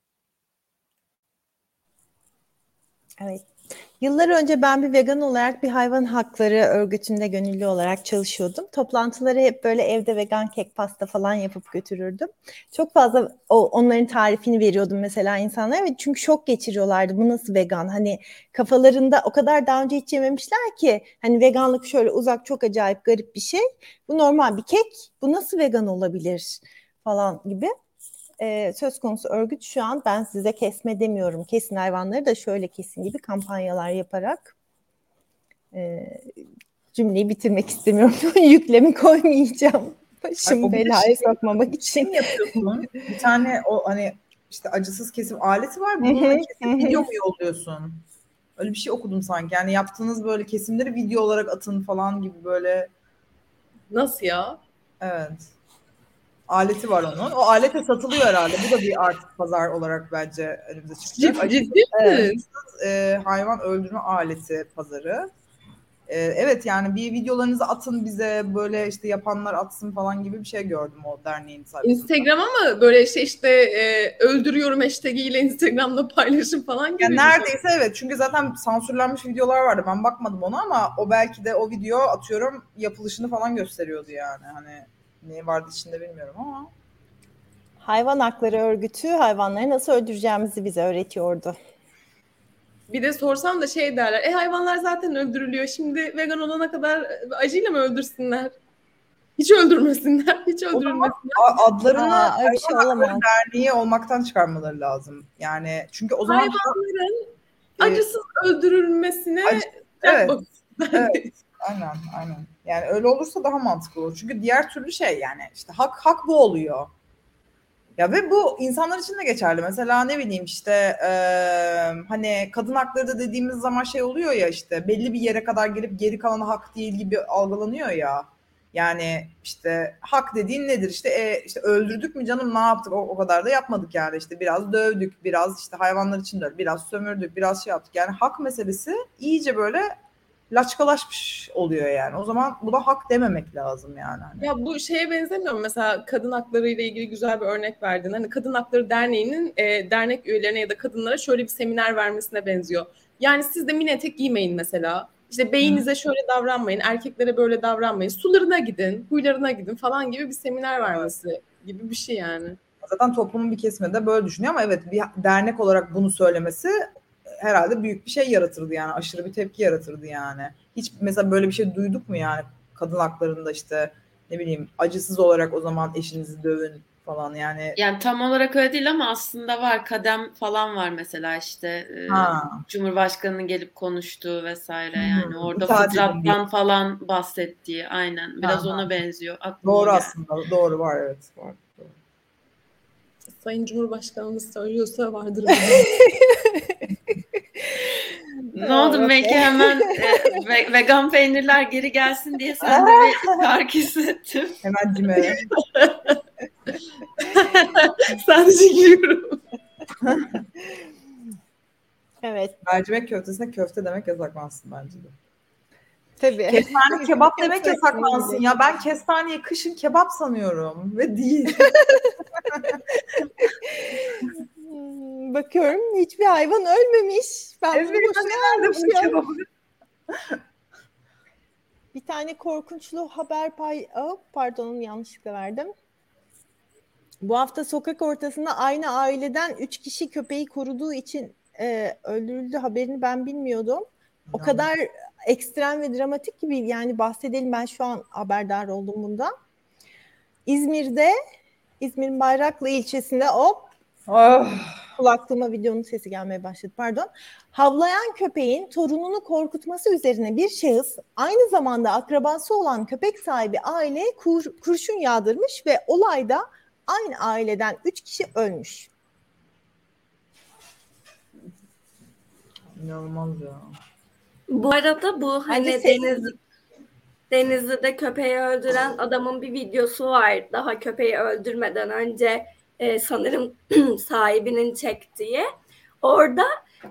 Evet. Yıllar önce ben bir vegan olarak bir hayvan hakları örgütünde gönüllü olarak çalışıyordum. Toplantıları hep böyle evde vegan kek pasta falan yapıp götürürdüm. Çok fazla o, onların tarifini veriyordum mesela insanlara ve çünkü şok geçiriyorlardı. Bu nasıl vegan? Hani kafalarında o kadar daha önce hiç yememişler ki hani veganlık şöyle uzak çok acayip garip bir şey. Bu normal bir kek. Bu nasıl vegan olabilir? falan gibi e, söz konusu örgüt şu an ben size kesme demiyorum. Kesin hayvanları da şöyle kesin gibi kampanyalar yaparak e, cümleyi bitirmek istemiyorum. (laughs) Yüklemi koymayacağım. Başım belaya şey, sokmamak için. Şey yapıyorsun? bir tane o hani işte acısız kesim aleti var. Bununla kesip video mu yolluyorsun? Öyle bir şey okudum sanki. Yani yaptığınız böyle kesimleri video olarak atın falan gibi böyle. Nasıl ya? Evet aleti var onun. O alete satılıyor herhalde. Bu da bir artık pazar olarak bence önümüze çıkacak. Ciddi evet. e, hayvan öldürme aleti pazarı. E, evet yani bir videolarınızı atın bize böyle işte yapanlar atsın falan gibi bir şey gördüm o derneğin sayfasında. Instagram'a mı böyle şey işte e, öldürüyorum hashtag ile Instagram'da paylaşım falan gibi. Yani neredeyse evet çünkü zaten sansürlenmiş videolar vardı ben bakmadım ona ama o belki de o video atıyorum yapılışını falan gösteriyordu yani hani ne vardı içinde bilmiyorum ama. Hayvan hakları örgütü hayvanları nasıl öldüreceğimizi bize öğretiyordu. Bir de sorsam da şey derler. E hayvanlar zaten öldürülüyor. Şimdi vegan olana kadar acıyla mı öldürsünler? Hiç öldürmesinler. Hiç öldürülmesinler. Adlarını öyle bir şey olamaz. derneği olmaktan çıkarmaları lazım. Yani çünkü o zaman hayvanların e, acısız öldürülmesine acı, evet. evet. (laughs) Aynen, aynen. Yani öyle olursa daha mantıklı olur. Çünkü diğer türlü şey yani işte hak hak bu oluyor. Ya ve bu insanlar için de geçerli. Mesela ne bileyim işte e, hani kadın hakları da dediğimiz zaman şey oluyor ya işte belli bir yere kadar gelip geri kalanı hak değil gibi algılanıyor ya. Yani işte hak dediğin nedir? İşte e, işte öldürdük mü canım ne yaptık? O, o kadar da yapmadık yani. işte biraz dövdük, biraz işte hayvanlar için de biraz sömürdük, biraz şey yaptık. Yani hak meselesi iyice böyle laçkalaşmış oluyor yani. O zaman bu da hak dememek lazım yani. Hani. Ya bu şeye benzemiyor mu? Mesela kadın hakları ile ilgili güzel bir örnek verdin. Hani Kadın Hakları Derneği'nin e, dernek üyelerine ya da kadınlara şöyle bir seminer vermesine benziyor. Yani siz de mini etek giymeyin mesela. İşte beyinize şöyle davranmayın, erkeklere böyle davranmayın. Sularına gidin, huylarına gidin falan gibi bir seminer vermesi gibi bir şey yani. Zaten toplumun bir kesimi de böyle düşünüyor ama evet bir dernek olarak bunu söylemesi herhalde büyük bir şey yaratırdı yani. Aşırı bir tepki yaratırdı yani. Hiç mesela böyle bir şey duyduk mu yani? Kadın haklarında işte ne bileyim acısız olarak o zaman eşinizi dövün falan yani. Yani tam olarak öyle değil ama aslında var. Kadem falan var mesela işte. E, Ha. Cumhurbaşkanının gelip konuştuğu vesaire Hı, yani orada itaat fıtrattan falan bahsettiği aynen biraz Aha. ona benziyor. Aklıma Doğru geldi. aslında. Doğru var evet. Var. Sayın Cumhurbaşkanımız söylüyorsa vardır. (laughs) Ne oldu belki (laughs) hemen e, ve- vegan peynirler geri gelsin diye sen de bir (laughs) şarkı hissettim. Hemen cimere. (laughs) Sadece gülüyorum. Evet Mercimek köftesine köfte demek yasaklansın bence de. tabii. Kestane kebap demek yasaklansın ya. Ben kestaneyi kışın kebap sanıyorum ve değil. Bakıyorum hiçbir hayvan ölmemiş. Ben bunu Evet, boşuna bunun almışım. kebabı? Bir tane korkunçlu haber pay... Oh, pardon yanlışlıkla verdim. Bu hafta sokak ortasında aynı aileden üç kişi köpeği koruduğu için e, öldürüldü haberini ben bilmiyordum. O kadar ekstrem ve dramatik gibi yani bahsedelim ben şu an haberdar oldum bundan. İzmir'de İzmir'in Bayraklı ilçesinde hop Ah, kulaklığıma videonun sesi gelmeye başladı pardon. Havlayan köpeğin torununu korkutması üzerine bir şahıs aynı zamanda akrabası olan köpek sahibi aileye kur- kurşun yağdırmış ve olayda aynı aileden 3 kişi ölmüş. inanılmaz ya. Bu arada bu hani deniz Denizli'de köpeği öldüren adamın bir videosu var. Daha köpeği öldürmeden önce e, sanırım (clears throat) sahibinin çektiği. Orada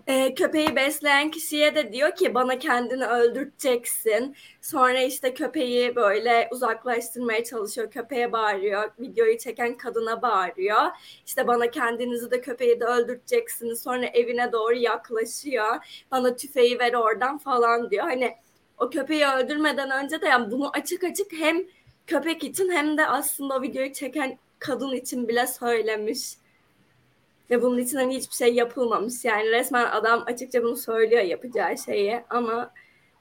e, köpeği besleyen kişiye de diyor ki bana kendini öldürteceksin. Sonra işte köpeği böyle uzaklaştırmaya çalışıyor. Köpeğe bağırıyor. Videoyu çeken kadına bağırıyor. İşte bana kendinizi de köpeği de öldürteceksiniz. Sonra evine doğru yaklaşıyor. Bana tüfeği ver oradan falan diyor. Hani o köpeği öldürmeden önce de yani bunu açık açık hem köpek için hem de aslında o videoyu çeken kadın için bile söylemiş. Ve bunun için hani hiçbir şey yapılmamış. Yani resmen adam açıkça bunu söylüyor yapacağı şeyi ama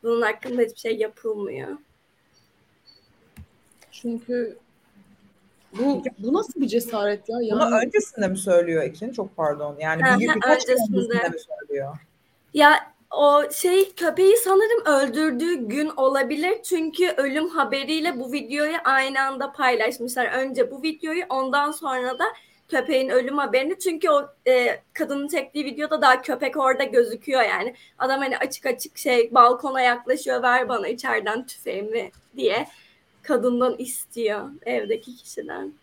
bunun hakkında hiçbir şey yapılmıyor. Çünkü bu, bu nasıl bir cesaret ya? Bunu Yani öncesinde mi söylüyor Ekin? Çok pardon. Yani bir birkaç öncesinde. öncesinde mi söylüyor? Ya o şey köpeği sanırım öldürdüğü gün olabilir. Çünkü ölüm haberiyle bu videoyu aynı anda paylaşmışlar. Önce bu videoyu ondan sonra da köpeğin ölüm haberini. Çünkü o e, kadının çektiği videoda daha köpek orada gözüküyor yani. Adam hani açık açık şey balkona yaklaşıyor ver bana içeriden tüfeğimi diye kadından istiyor evdeki kişiden.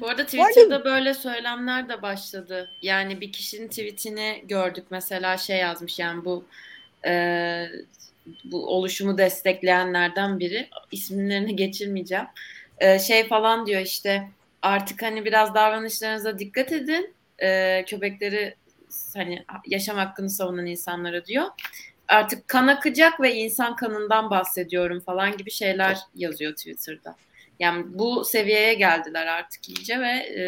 Bu arada arada- Twitter'da böyle söylemler de başladı. Yani bir kişinin tweetini gördük mesela şey yazmış yani bu e, bu oluşumu destekleyenlerden biri isimlerini geçirmeyeceğim. E, şey falan diyor işte artık hani biraz davranışlarınıza dikkat edin. E, köpekleri hani yaşam hakkını savunan insanlara diyor. Artık kan akacak ve insan kanından bahsediyorum falan gibi şeyler yazıyor Twitter'da. Yani bu seviyeye geldiler artık iyice ve e,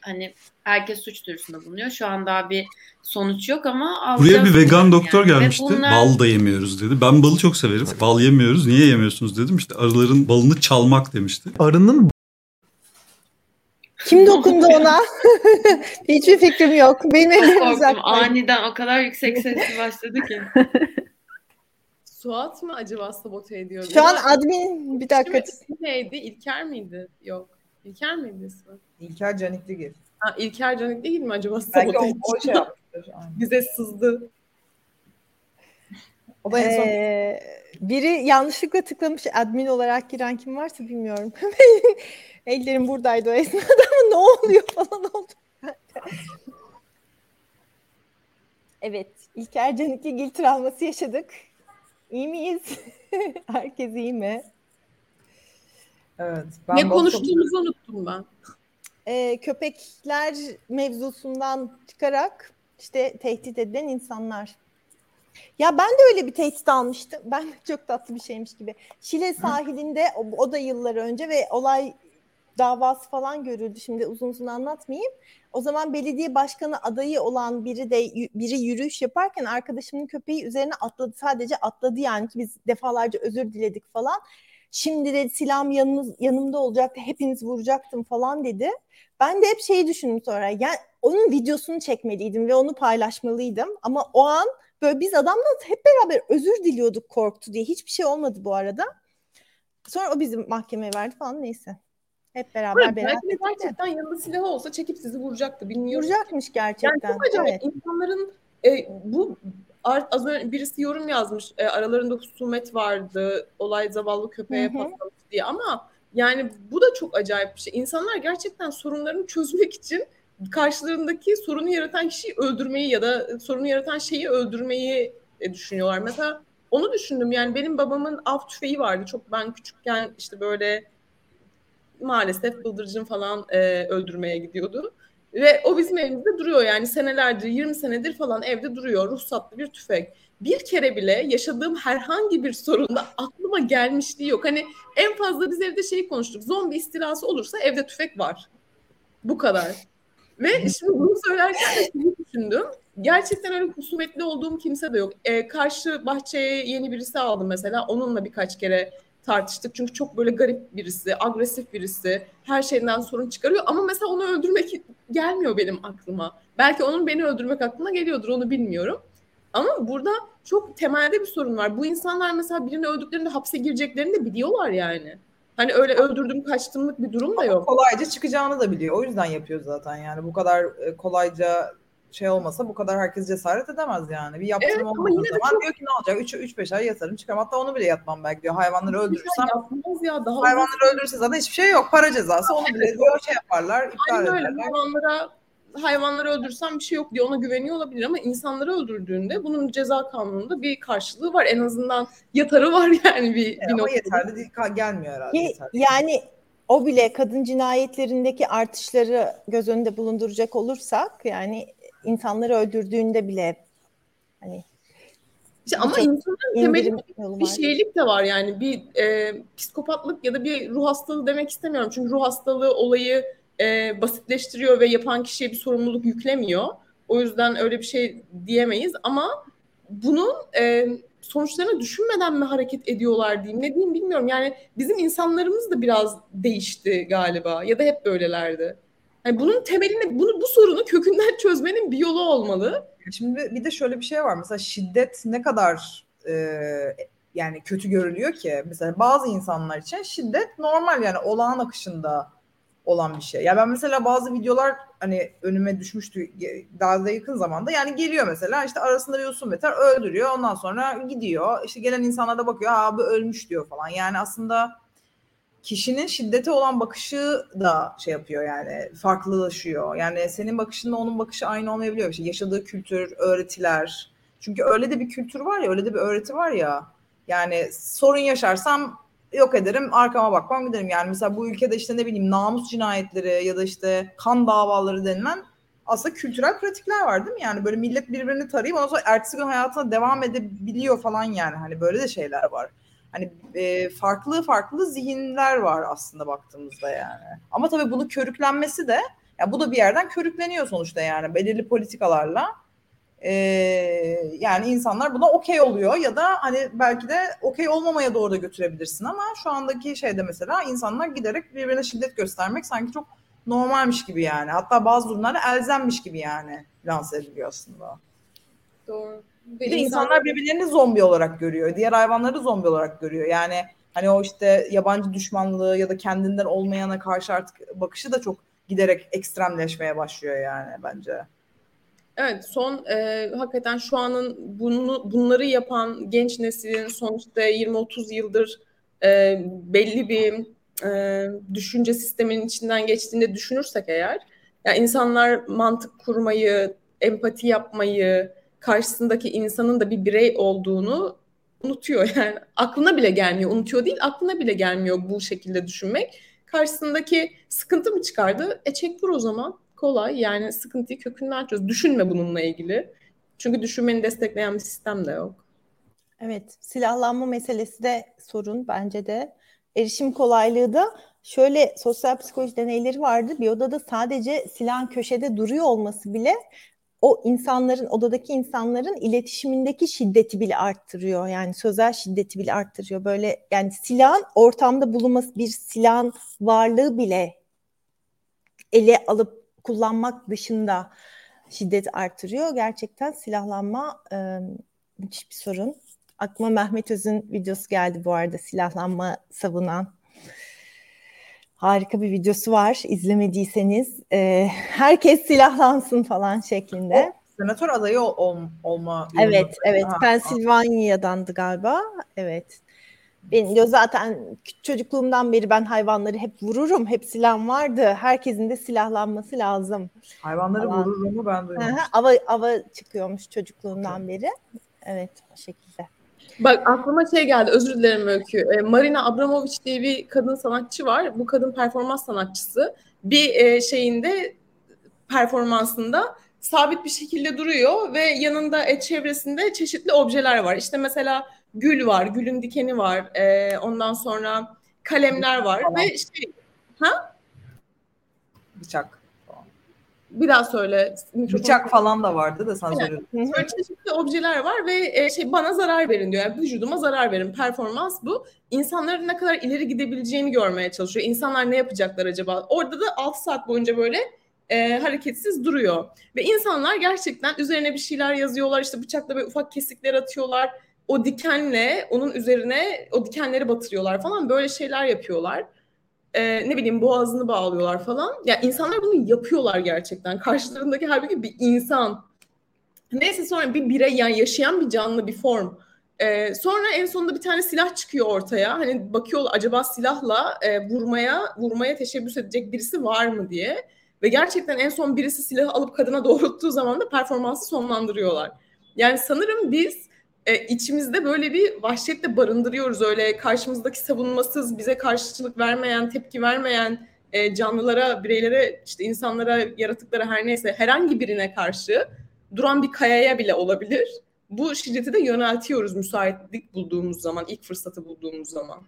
hani herkes suç duyurusunda bulunuyor. Şu an daha bir sonuç yok ama Buraya bir vegan yani. doktor Ve gelmişti. bunlar- Bal da yemiyoruz dedi. Ben balı çok severim. Bal yemiyoruz. Niye yemiyorsunuz dedim. İşte arıların balını çalmak demişti. Arının Kim dokundu ona? (laughs) Hiçbir fikrim yok. Benim ellerim korktum. uzak. Aniden o kadar yüksek sesli başladı ki. (laughs) Suat mı acaba sabote ediyor? Şu an admin bir dakika. ismi- neydi? İlker miydi? Yok. İlker miydi ismi? İlker Canikligil. Ha, İlker Canik değil mi acaba Belki sabote o, ediyor? o şey yapmıştır. Aynen. Bize sızdı. O da en son Ee, biri yanlışlıkla tıklamış admin olarak giren kim varsa bilmiyorum. (laughs) Ellerim buradaydı o esnada ama ne oluyor falan oldu. evet, İlker Canikli Gil travması yaşadık. İyi miyiz? (laughs) Herkes iyi mi? evet. Ben ne çok- konuştuğumuzu unuttum ben. e, köpekler mevzusundan çıkarak işte tehdit edilen insanlar. Ya ben de öyle bir tehdit almıştım. (laughs) Ben de çok tatlı bir şeymiş gibi. Şile sahilinde o, o da yıllar önce ve olay davası falan görüldü. Şimdi uzun uzun anlatmayayım. O zaman belediye başkanı adayı olan biri de biri yürüyüş yaparken arkadaşımın köpeği üzerine atladı. Sadece atladı yani ki biz defalarca özür diledik falan. Şimdi de silahım yanınız, yanımda olacaktı. Hepiniz vuracaktım falan dedi. Ben de hep şeyi düşündüm sonra. Yani onun videosunu çekmeliydim ve onu paylaşmalıydım. Ama o an böyle biz adamla hep beraber özür diliyorduk korktu diye. Hiçbir şey olmadı bu arada. Sonra o bizi mahkemeye verdi falan neyse. Hep beraber Evet, beraber. belki de gerçekten yanında silahı olsa çekip sizi vuracaktı. Bilmiyorum. Vuracakmış Yani gerçekten. çok acayip. Evet. İnsanların e, bu art, az önce birisi yorum yazmış. E, aralarında husumet vardı. Olay zavallı köpeğe patlamış diye ama yani bu da çok acayip bir şey. İnsanlar gerçekten sorunlarını çözmek için karşılarındaki sorunu yaratan kişiyi öldürmeyi ya da sorunu yaratan şeyi öldürmeyi e, düşünüyorlar. Mesela onu düşündüm. Yani benim babamın av tüfeği vardı. Çok ben küçükken işte böyle maalesef bıldırcın falan e, öldürmeye gidiyordu. Ve o bizim evimizde duruyor yani senelerdir, 20 senedir falan evde duruyor. Ruhsatlı bir tüfek. Bir kere bile yaşadığım herhangi bir sorunda aklıma gelmişliği yok. Hani en fazla biz evde şey konuştuk. Zombi istilası olursa evde tüfek var. Bu kadar. Ve şimdi bunu söylerken de şeyi düşündüm. Gerçekten öyle husumetli olduğum kimse de yok. Ee, karşı bahçeye yeni birisi aldım mesela. Onunla birkaç kere tartıştık. Çünkü çok böyle garip birisi, agresif birisi. Her şeyden sorun çıkarıyor. Ama mesela onu öldürmek gelmiyor benim aklıma. Belki onun beni öldürmek aklına geliyordur onu bilmiyorum. Ama burada çok temelde bir sorun var. Bu insanlar mesela birini öldüklerinde hapse gireceklerini de biliyorlar yani. Hani öyle öldürdüm kaçtımlık bir durum da yok. Kolayca çıkacağını da biliyor. O yüzden yapıyor zaten yani. Bu kadar e, kolayca şey olmasa bu kadar herkes cesaret edemez yani. Bir yaptırım Evet, ama olmadığı zaman çok- diyor ki ne olacak? 3-5 ay yatarım çıkarım. Hatta onu bile yatmam belki diyor. Hayvanları öldürürsem Yapmaz ya daha hayvanları öldürürse zaten hiçbir şey yok. Para cezası onu bile diyor şey yaparlar. iptal Aynen öyle. ederler. Hayvanlara hayvanları öldürsem bir şey yok diye ona güveniyor olabilir ama insanları öldürdüğünde bunun ceza kanununda bir karşılığı var. En azından yatarı var (laughs) yani bir, bir Ama noktada. yeterli değil, gelmiyor herhalde. Yeterli. Yani o bile kadın cinayetlerindeki artışları göz önünde bulunduracak olursak yani insanları öldürdüğünde bile hani İşte ama insanın temeli bir şeylik de var yani bir e, psikopatlık ya da bir ruh hastalığı demek istemiyorum. Çünkü ruh hastalığı olayı e, basitleştiriyor ve yapan kişiye bir sorumluluk yüklemiyor. O yüzden öyle bir şey diyemeyiz ama bunun e, sonuçlarını düşünmeden mi hareket ediyorlar diyeyim ne diyeyim bilmiyorum. Yani bizim insanlarımız da biraz değişti galiba ya da hep böylelerdi. Yani bunun temelini, bunu, bu sorunu kökünden (laughs) çözmenin bir yolu olmalı. Şimdi bir de şöyle bir şey var. Mesela şiddet ne kadar e, yani kötü görülüyor ki. Mesela bazı insanlar için şiddet normal yani olağan akışında olan bir şey. Ya ben mesela bazı videolar hani önüme düşmüştü daha da yakın zamanda. Yani geliyor mesela işte arasında bir usul meter öldürüyor. Ondan sonra gidiyor. İşte gelen insanlar da bakıyor. Aa bu ölmüş diyor falan. Yani aslında kişinin şiddete olan bakışı da şey yapıyor yani farklılaşıyor. Yani senin bakışınla onun bakışı aynı olmayabiliyor. İşte yaşadığı kültür, öğretiler. Çünkü öyle de bir kültür var ya, öyle de bir öğreti var ya. Yani sorun yaşarsam yok ederim, arkama bakmam giderim. Yani mesela bu ülkede işte ne bileyim namus cinayetleri ya da işte kan davaları denilen aslında kültürel pratikler var değil mi? Yani böyle millet birbirini tarayıp ondan sonra ertesi gün hayatına devam edebiliyor falan yani. Hani böyle de şeyler var. Hani e, farklı farklı zihinler var aslında baktığımızda yani. Ama tabii bunu körüklenmesi de ya bu da bir yerden körükleniyor sonuçta yani belirli politikalarla. E, yani insanlar buna okey oluyor ya da hani belki de okey olmamaya doğru da götürebilirsin ama şu andaki şeyde mesela insanlar giderek birbirine şiddet göstermek sanki çok normalmiş gibi yani. Hatta bazı durumlarda elzemmiş gibi yani lanse ediliyor aslında. Doğru. Bir de insanlar birbirlerini zombi olarak görüyor. Diğer hayvanları zombi olarak görüyor. Yani hani o işte yabancı düşmanlığı ya da kendinden olmayana karşı artık bakışı da çok giderek ekstremleşmeye başlıyor yani bence. Evet son e, hakikaten şu anın bunu bunları yapan genç neslin son işte 20-30 yıldır e, belli bir e, düşünce sisteminin içinden geçtiğinde düşünürsek eğer ya insanlar mantık kurmayı, empati yapmayı, karşısındaki insanın da bir birey olduğunu unutuyor. Yani aklına bile gelmiyor. Unutuyor değil, aklına bile gelmiyor bu şekilde düşünmek. Karşısındaki sıkıntı mı çıkardı? E çek vur o zaman. Kolay yani sıkıntıyı kökünden çöz. Düşünme bununla ilgili. Çünkü düşünmeni destekleyen bir sistem de yok. Evet, silahlanma meselesi de sorun bence de. Erişim kolaylığı da şöyle sosyal psikoloji deneyleri vardı. Bir odada sadece silahın köşede duruyor olması bile o insanların, odadaki insanların iletişimindeki şiddeti bile arttırıyor. Yani sözel şiddeti bile arttırıyor. Böyle yani silahın ortamda bulunması, bir silahın varlığı bile ele alıp kullanmak dışında şiddet artırıyor. Gerçekten silahlanma e, bir sorun. Aklıma Mehmet Öz'ün videosu geldi bu arada silahlanma savunan. Harika bir videosu var. İzlemediyseniz e, herkes silahlansın falan şeklinde. O, senatör adayı ol, ol, olma. Evet, evet. Ha, Pensilvanya'dandı galiba. Evet. Benim de zaten çocukluğumdan beri ben hayvanları hep vururum. Hep silahım vardı. Herkesin de silahlanması lazım. Hayvanları Ama, vururumu ben duymamıştım. Ava, ava çıkıyormuş çocukluğumdan beri. Evet o şekilde. Bak aklıma şey geldi özür dilerim Öykü. E, Marina Abramovic diye bir kadın sanatçı var. Bu kadın performans sanatçısı. Bir e, şeyinde performansında sabit bir şekilde duruyor ve yanında e, çevresinde çeşitli objeler var. İşte mesela gül var, gülün dikeni var. E, ondan sonra kalemler var tamam. ve şey ha? Bıçak. Bir daha söyle. Bıçak falan da vardı da sen söyle. Böyle çeşitli objeler var ve e, şey bana zarar verin diyor. Yani vücuduma zarar verin. Performans bu. İnsanların ne kadar ileri gidebileceğini görmeye çalışıyor. İnsanlar ne yapacaklar acaba? Orada da 6 saat boyunca böyle e, hareketsiz duruyor. Ve insanlar gerçekten üzerine bir şeyler yazıyorlar. İşte bıçakla böyle ufak kesikler atıyorlar. O dikenle onun üzerine o dikenleri batırıyorlar falan. Böyle şeyler yapıyorlar e, ne bileyim boğazını bağlıyorlar falan. Ya yani insanlar bunu yapıyorlar gerçekten. Karşılarındaki halbuki bir insan. Neyse sonra bir birey yani yaşayan bir canlı bir form. Ee, sonra en sonunda bir tane silah çıkıyor ortaya. Hani bakıyorlar acaba silahla e, vurmaya vurmaya teşebbüs edecek birisi var mı diye. Ve gerçekten en son birisi silahı alıp kadına doğrulttuğu zaman da performansı sonlandırıyorlar. Yani sanırım biz e, içimizde böyle bir vahşetle barındırıyoruz. Öyle karşımızdaki savunmasız, bize karşılık vermeyen, tepki vermeyen e, canlılara, bireylere, işte insanlara, yaratıklara her neyse herhangi birine karşı duran bir kayaya bile olabilir. Bu şiddeti de yöneltiyoruz müsaitlik bulduğumuz zaman, ilk fırsatı bulduğumuz zaman.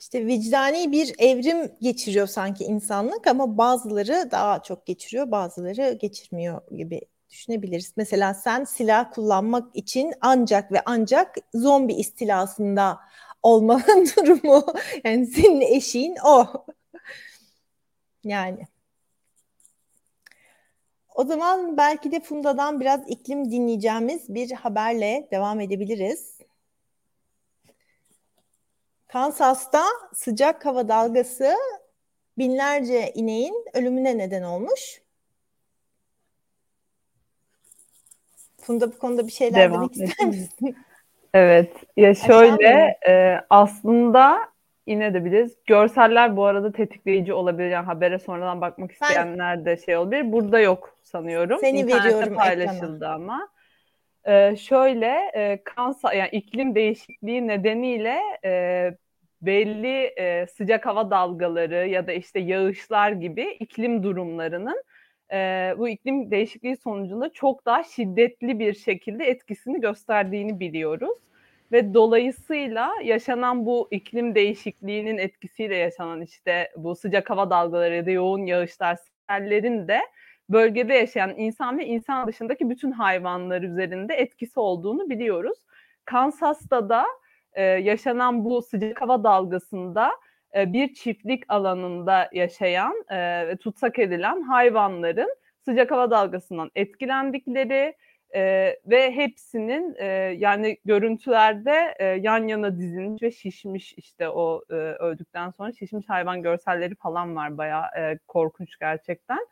İşte vicdani bir evrim geçiriyor sanki insanlık ama bazıları daha çok geçiriyor, bazıları geçirmiyor gibi düşünebiliriz. Mesela sen silah kullanmak için ancak ve ancak zombi istilasında olmanın (laughs) durumu. Yani senin eşiğin o. Yani. O zaman belki de Funda'dan biraz iklim dinleyeceğimiz bir haberle devam edebiliriz. Kansas'ta sıcak hava dalgası binlerce ineğin ölümüne neden olmuş. Funda bu konuda bir şeyler Devam demek ister misin? Evet. Ya şöyle e, aslında yine de biliriz. Görseller bu arada tetikleyici olabilir. Yani habere sonradan bakmak isteyenler de şey olabilir. Burada yok sanıyorum. Seni İnternette veriyorum paylaşıldı ekrana. ama. Ee, şöyle e, kansa yani iklim değişikliği nedeniyle e, belli e, sıcak hava dalgaları ya da işte yağışlar gibi iklim durumlarının e, bu iklim değişikliği sonucunda çok daha şiddetli bir şekilde etkisini gösterdiğini biliyoruz. Ve dolayısıyla yaşanan bu iklim değişikliğinin etkisiyle yaşanan işte bu sıcak hava dalgaları ya da yoğun yağışlar, sellerin de bölgede yaşayan insan ve insan dışındaki bütün hayvanlar üzerinde etkisi olduğunu biliyoruz. Kansas'ta da e, yaşanan bu sıcak hava dalgasında e, bir çiftlik alanında yaşayan e, ve tutsak edilen hayvanların sıcak hava dalgasından etkilendikleri e, ve hepsinin e, yani görüntülerde e, yan yana dizilmiş ve şişmiş işte o e, öldükten sonra şişmiş hayvan görselleri falan var bayağı e, korkunç gerçekten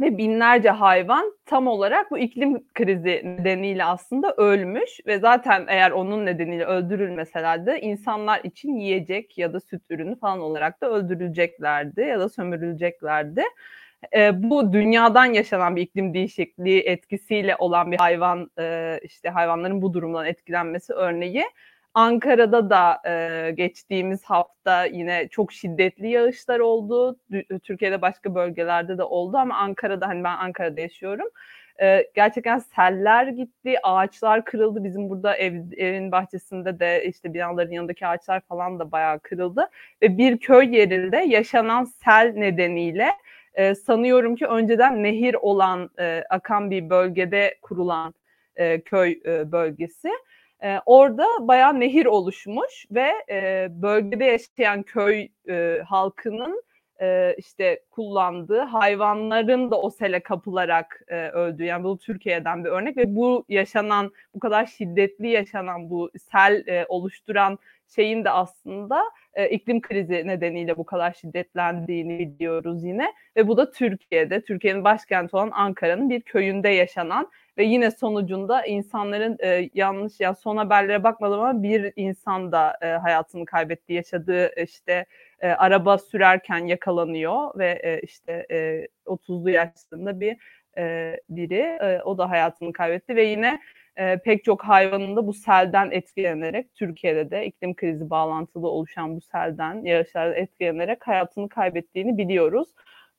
ve binlerce hayvan tam olarak bu iklim krizi nedeniyle aslında ölmüş ve zaten eğer onun nedeniyle öldürülmeselerdi insanlar için yiyecek ya da süt ürünü falan olarak da öldürüleceklerdi ya da sömürüleceklerdi. E, bu dünyadan yaşanan bir iklim değişikliği etkisiyle olan bir hayvan e, işte hayvanların bu durumdan etkilenmesi örneği Ankara'da da e, geçtiğimiz hafta yine çok şiddetli yağışlar oldu. Türkiye'de başka bölgelerde de oldu ama Ankara'da hani ben Ankara'da yaşıyorum. E, gerçekten seller gitti, ağaçlar kırıldı. Bizim burada ev, evin bahçesinde de işte binaların yanındaki ağaçlar falan da bayağı kırıldı. Ve bir köy yerinde yaşanan sel nedeniyle e, sanıyorum ki önceden nehir olan, e, akan bir bölgede kurulan e, köy e, bölgesi. E, orada bayağı nehir oluşmuş ve e, bölgede yaşayan köy e, halkının e, işte kullandığı hayvanların da o sele kapılarak e, öldüğü yani bu Türkiye'den bir örnek ve bu yaşanan bu kadar şiddetli yaşanan bu sel e, oluşturan şeyin de aslında e, iklim krizi nedeniyle bu kadar şiddetlendiğini biliyoruz yine ve bu da Türkiye'de Türkiye'nin başkenti olan Ankara'nın bir köyünde yaşanan ve yine sonucunda insanların e, yanlış ya son haberlere bakmadım ama bir insan da e, hayatını kaybetti yaşadığı işte e, araba sürerken yakalanıyor ve e, işte e, 30'lu yaşlarında bir e, biri e, o da hayatını kaybetti ve yine e, pek çok hayvanın da bu selden etkilenerek Türkiye'de de iklim krizi bağlantılı oluşan bu selden yağışlardan etkilenerek hayatını kaybettiğini biliyoruz.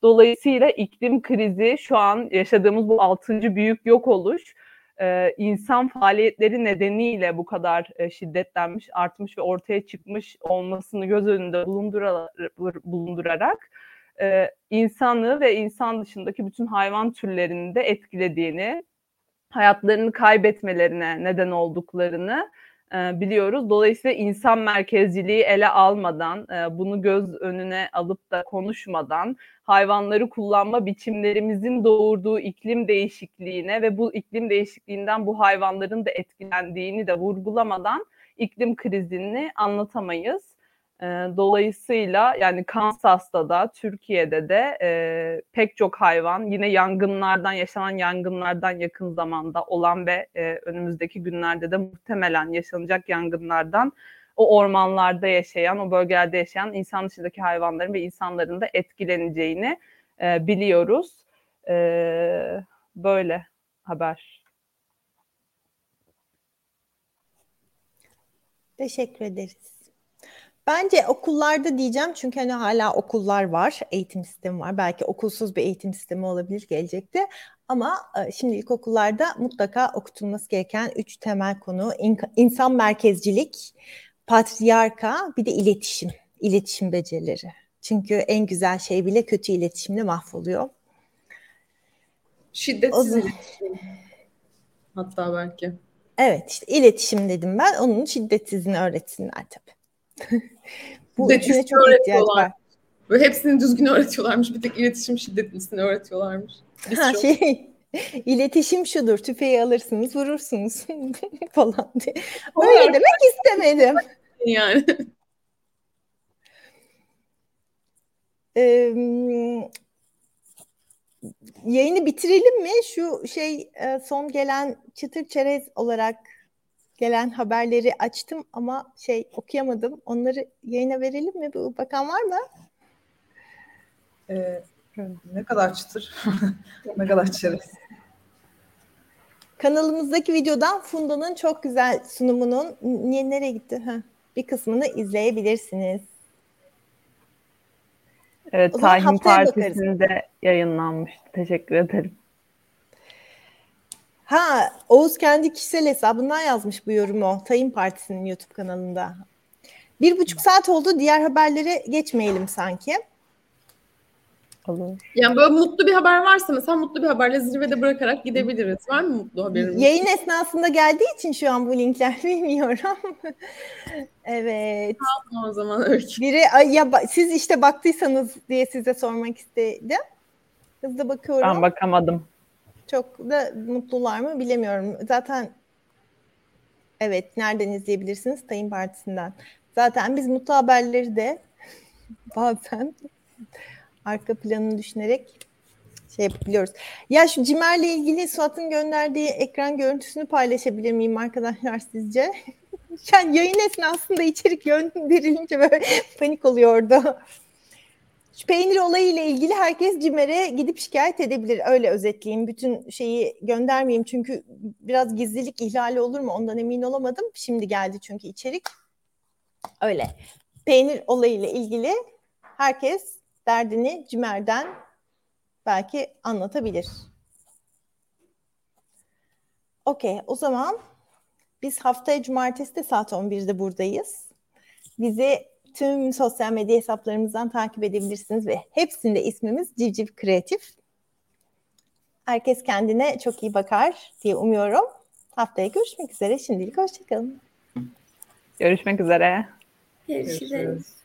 Dolayısıyla iklim krizi şu an yaşadığımız bu altıncı büyük yok oluş e, insan faaliyetleri nedeniyle bu kadar e, şiddetlenmiş, artmış ve ortaya çıkmış olmasını göz önünde bulundurarak, e, insanı ve insan dışındaki bütün hayvan türlerini de etkilediğini, hayatlarını kaybetmelerine neden olduklarını biliyoruz. Dolayısıyla insan merkezciliği ele almadan, bunu göz önüne alıp da konuşmadan, hayvanları kullanma biçimlerimizin doğurduğu iklim değişikliğine ve bu iklim değişikliğinden bu hayvanların da etkilendiğini de vurgulamadan iklim krizini anlatamayız. E, dolayısıyla yani Kansas'ta da Türkiye'de de e, pek çok hayvan yine yangınlardan yaşanan yangınlardan yakın zamanda olan ve e, önümüzdeki günlerde de muhtemelen yaşanacak yangınlardan o ormanlarda yaşayan, o bölgelerde yaşayan insan dışındaki hayvanların ve insanların da etkileneceğini e, biliyoruz. E, böyle haber. Teşekkür ederiz. Bence okullarda diyeceğim çünkü hani hala okullar var, eğitim sistemi var. Belki okulsuz bir eğitim sistemi olabilir gelecekte. Ama e, şimdi ilkokullarda mutlaka okutulması gereken üç temel konu insan merkezcilik, patriarka, bir de iletişim, iletişim becerileri. Çünkü en güzel şey bile kötü iletişimle mahvoluyor. Şiddetsiz zaman... iletişim. Hatta belki. Evet işte iletişim dedim ben. Onun şiddetsizini öğretsinler tabii. (laughs) Bu üçüne çok ihtiyaç var. Böyle hepsini düzgün (laughs) öğretiyorlarmış. Bir tek iletişim şiddetlisini öğretiyorlarmış. Biz ha, çok... şey, (laughs) iletişim şudur. Tüfeği alırsınız, vurursunuz (laughs) falan diye. Öyle demek istemedim. Yani. (laughs) Ee, yayını bitirelim mi? Şu şey e, son gelen çıtır çerez olarak gelen haberleri açtım ama şey okuyamadım. Onları yayına verelim mi? Bu bakan var mı? Ee, ne kadar çıtır. (laughs) ne kadar çerez. Kanalımızdaki videodan Funda'nın çok güzel sunumunun niye nereye gitti? Ha, bir kısmını izleyebilirsiniz. Evet, Tahin Partisi'nde yayınlanmıştı. Teşekkür ederim. Ha Oğuz kendi kişisel hesabından yazmış bu yorumu. Tayin Partisi'nin YouTube kanalında. Bir buçuk saat oldu. Diğer haberlere geçmeyelim sanki. Olur. Yani böyle mutlu bir haber varsa mesela mutlu bir haberle zirvede bırakarak gidebiliriz. Var mı mutlu haberimiz? Yayın esnasında geldiği için şu an bu linkler (laughs) bilmiyorum. evet. Tamam o zaman Öykü. Biri ya siz işte baktıysanız diye size sormak istedim. Hızlı bakıyorum. Ben bakamadım. Çok da mutlular mı bilemiyorum. Zaten evet nereden izleyebilirsiniz? Tayin Partisi'nden. Zaten biz mutlu haberleri de (laughs) bazen arka planını düşünerek şey yapabiliyoruz. Ya şu Cimer'le ilgili Suat'ın gönderdiği ekran görüntüsünü paylaşabilir miyim arkadaşlar sizce? (laughs) yani yayın esnasında içerik gönderilince böyle (laughs) panik oluyordu. Şu peynir olayı ile ilgili herkes CİMER'e gidip şikayet edebilir. Öyle özetleyeyim. Bütün şeyi göndermeyeyim çünkü biraz gizlilik ihlali olur mu ondan emin olamadım. Şimdi geldi çünkü içerik. Öyle. Peynir olayı ile ilgili herkes derdini CİMER'den belki anlatabilir. Okey o zaman biz haftaya cumartesi de saat 11'de buradayız. Bizi tüm sosyal medya hesaplarımızdan takip edebilirsiniz ve hepsinde ismimiz Civciv Kreatif. Herkes kendine çok iyi bakar diye umuyorum. Haftaya görüşmek üzere. Şimdilik hoşçakalın. Görüşmek üzere. Görüşürüz. Görüşürüz.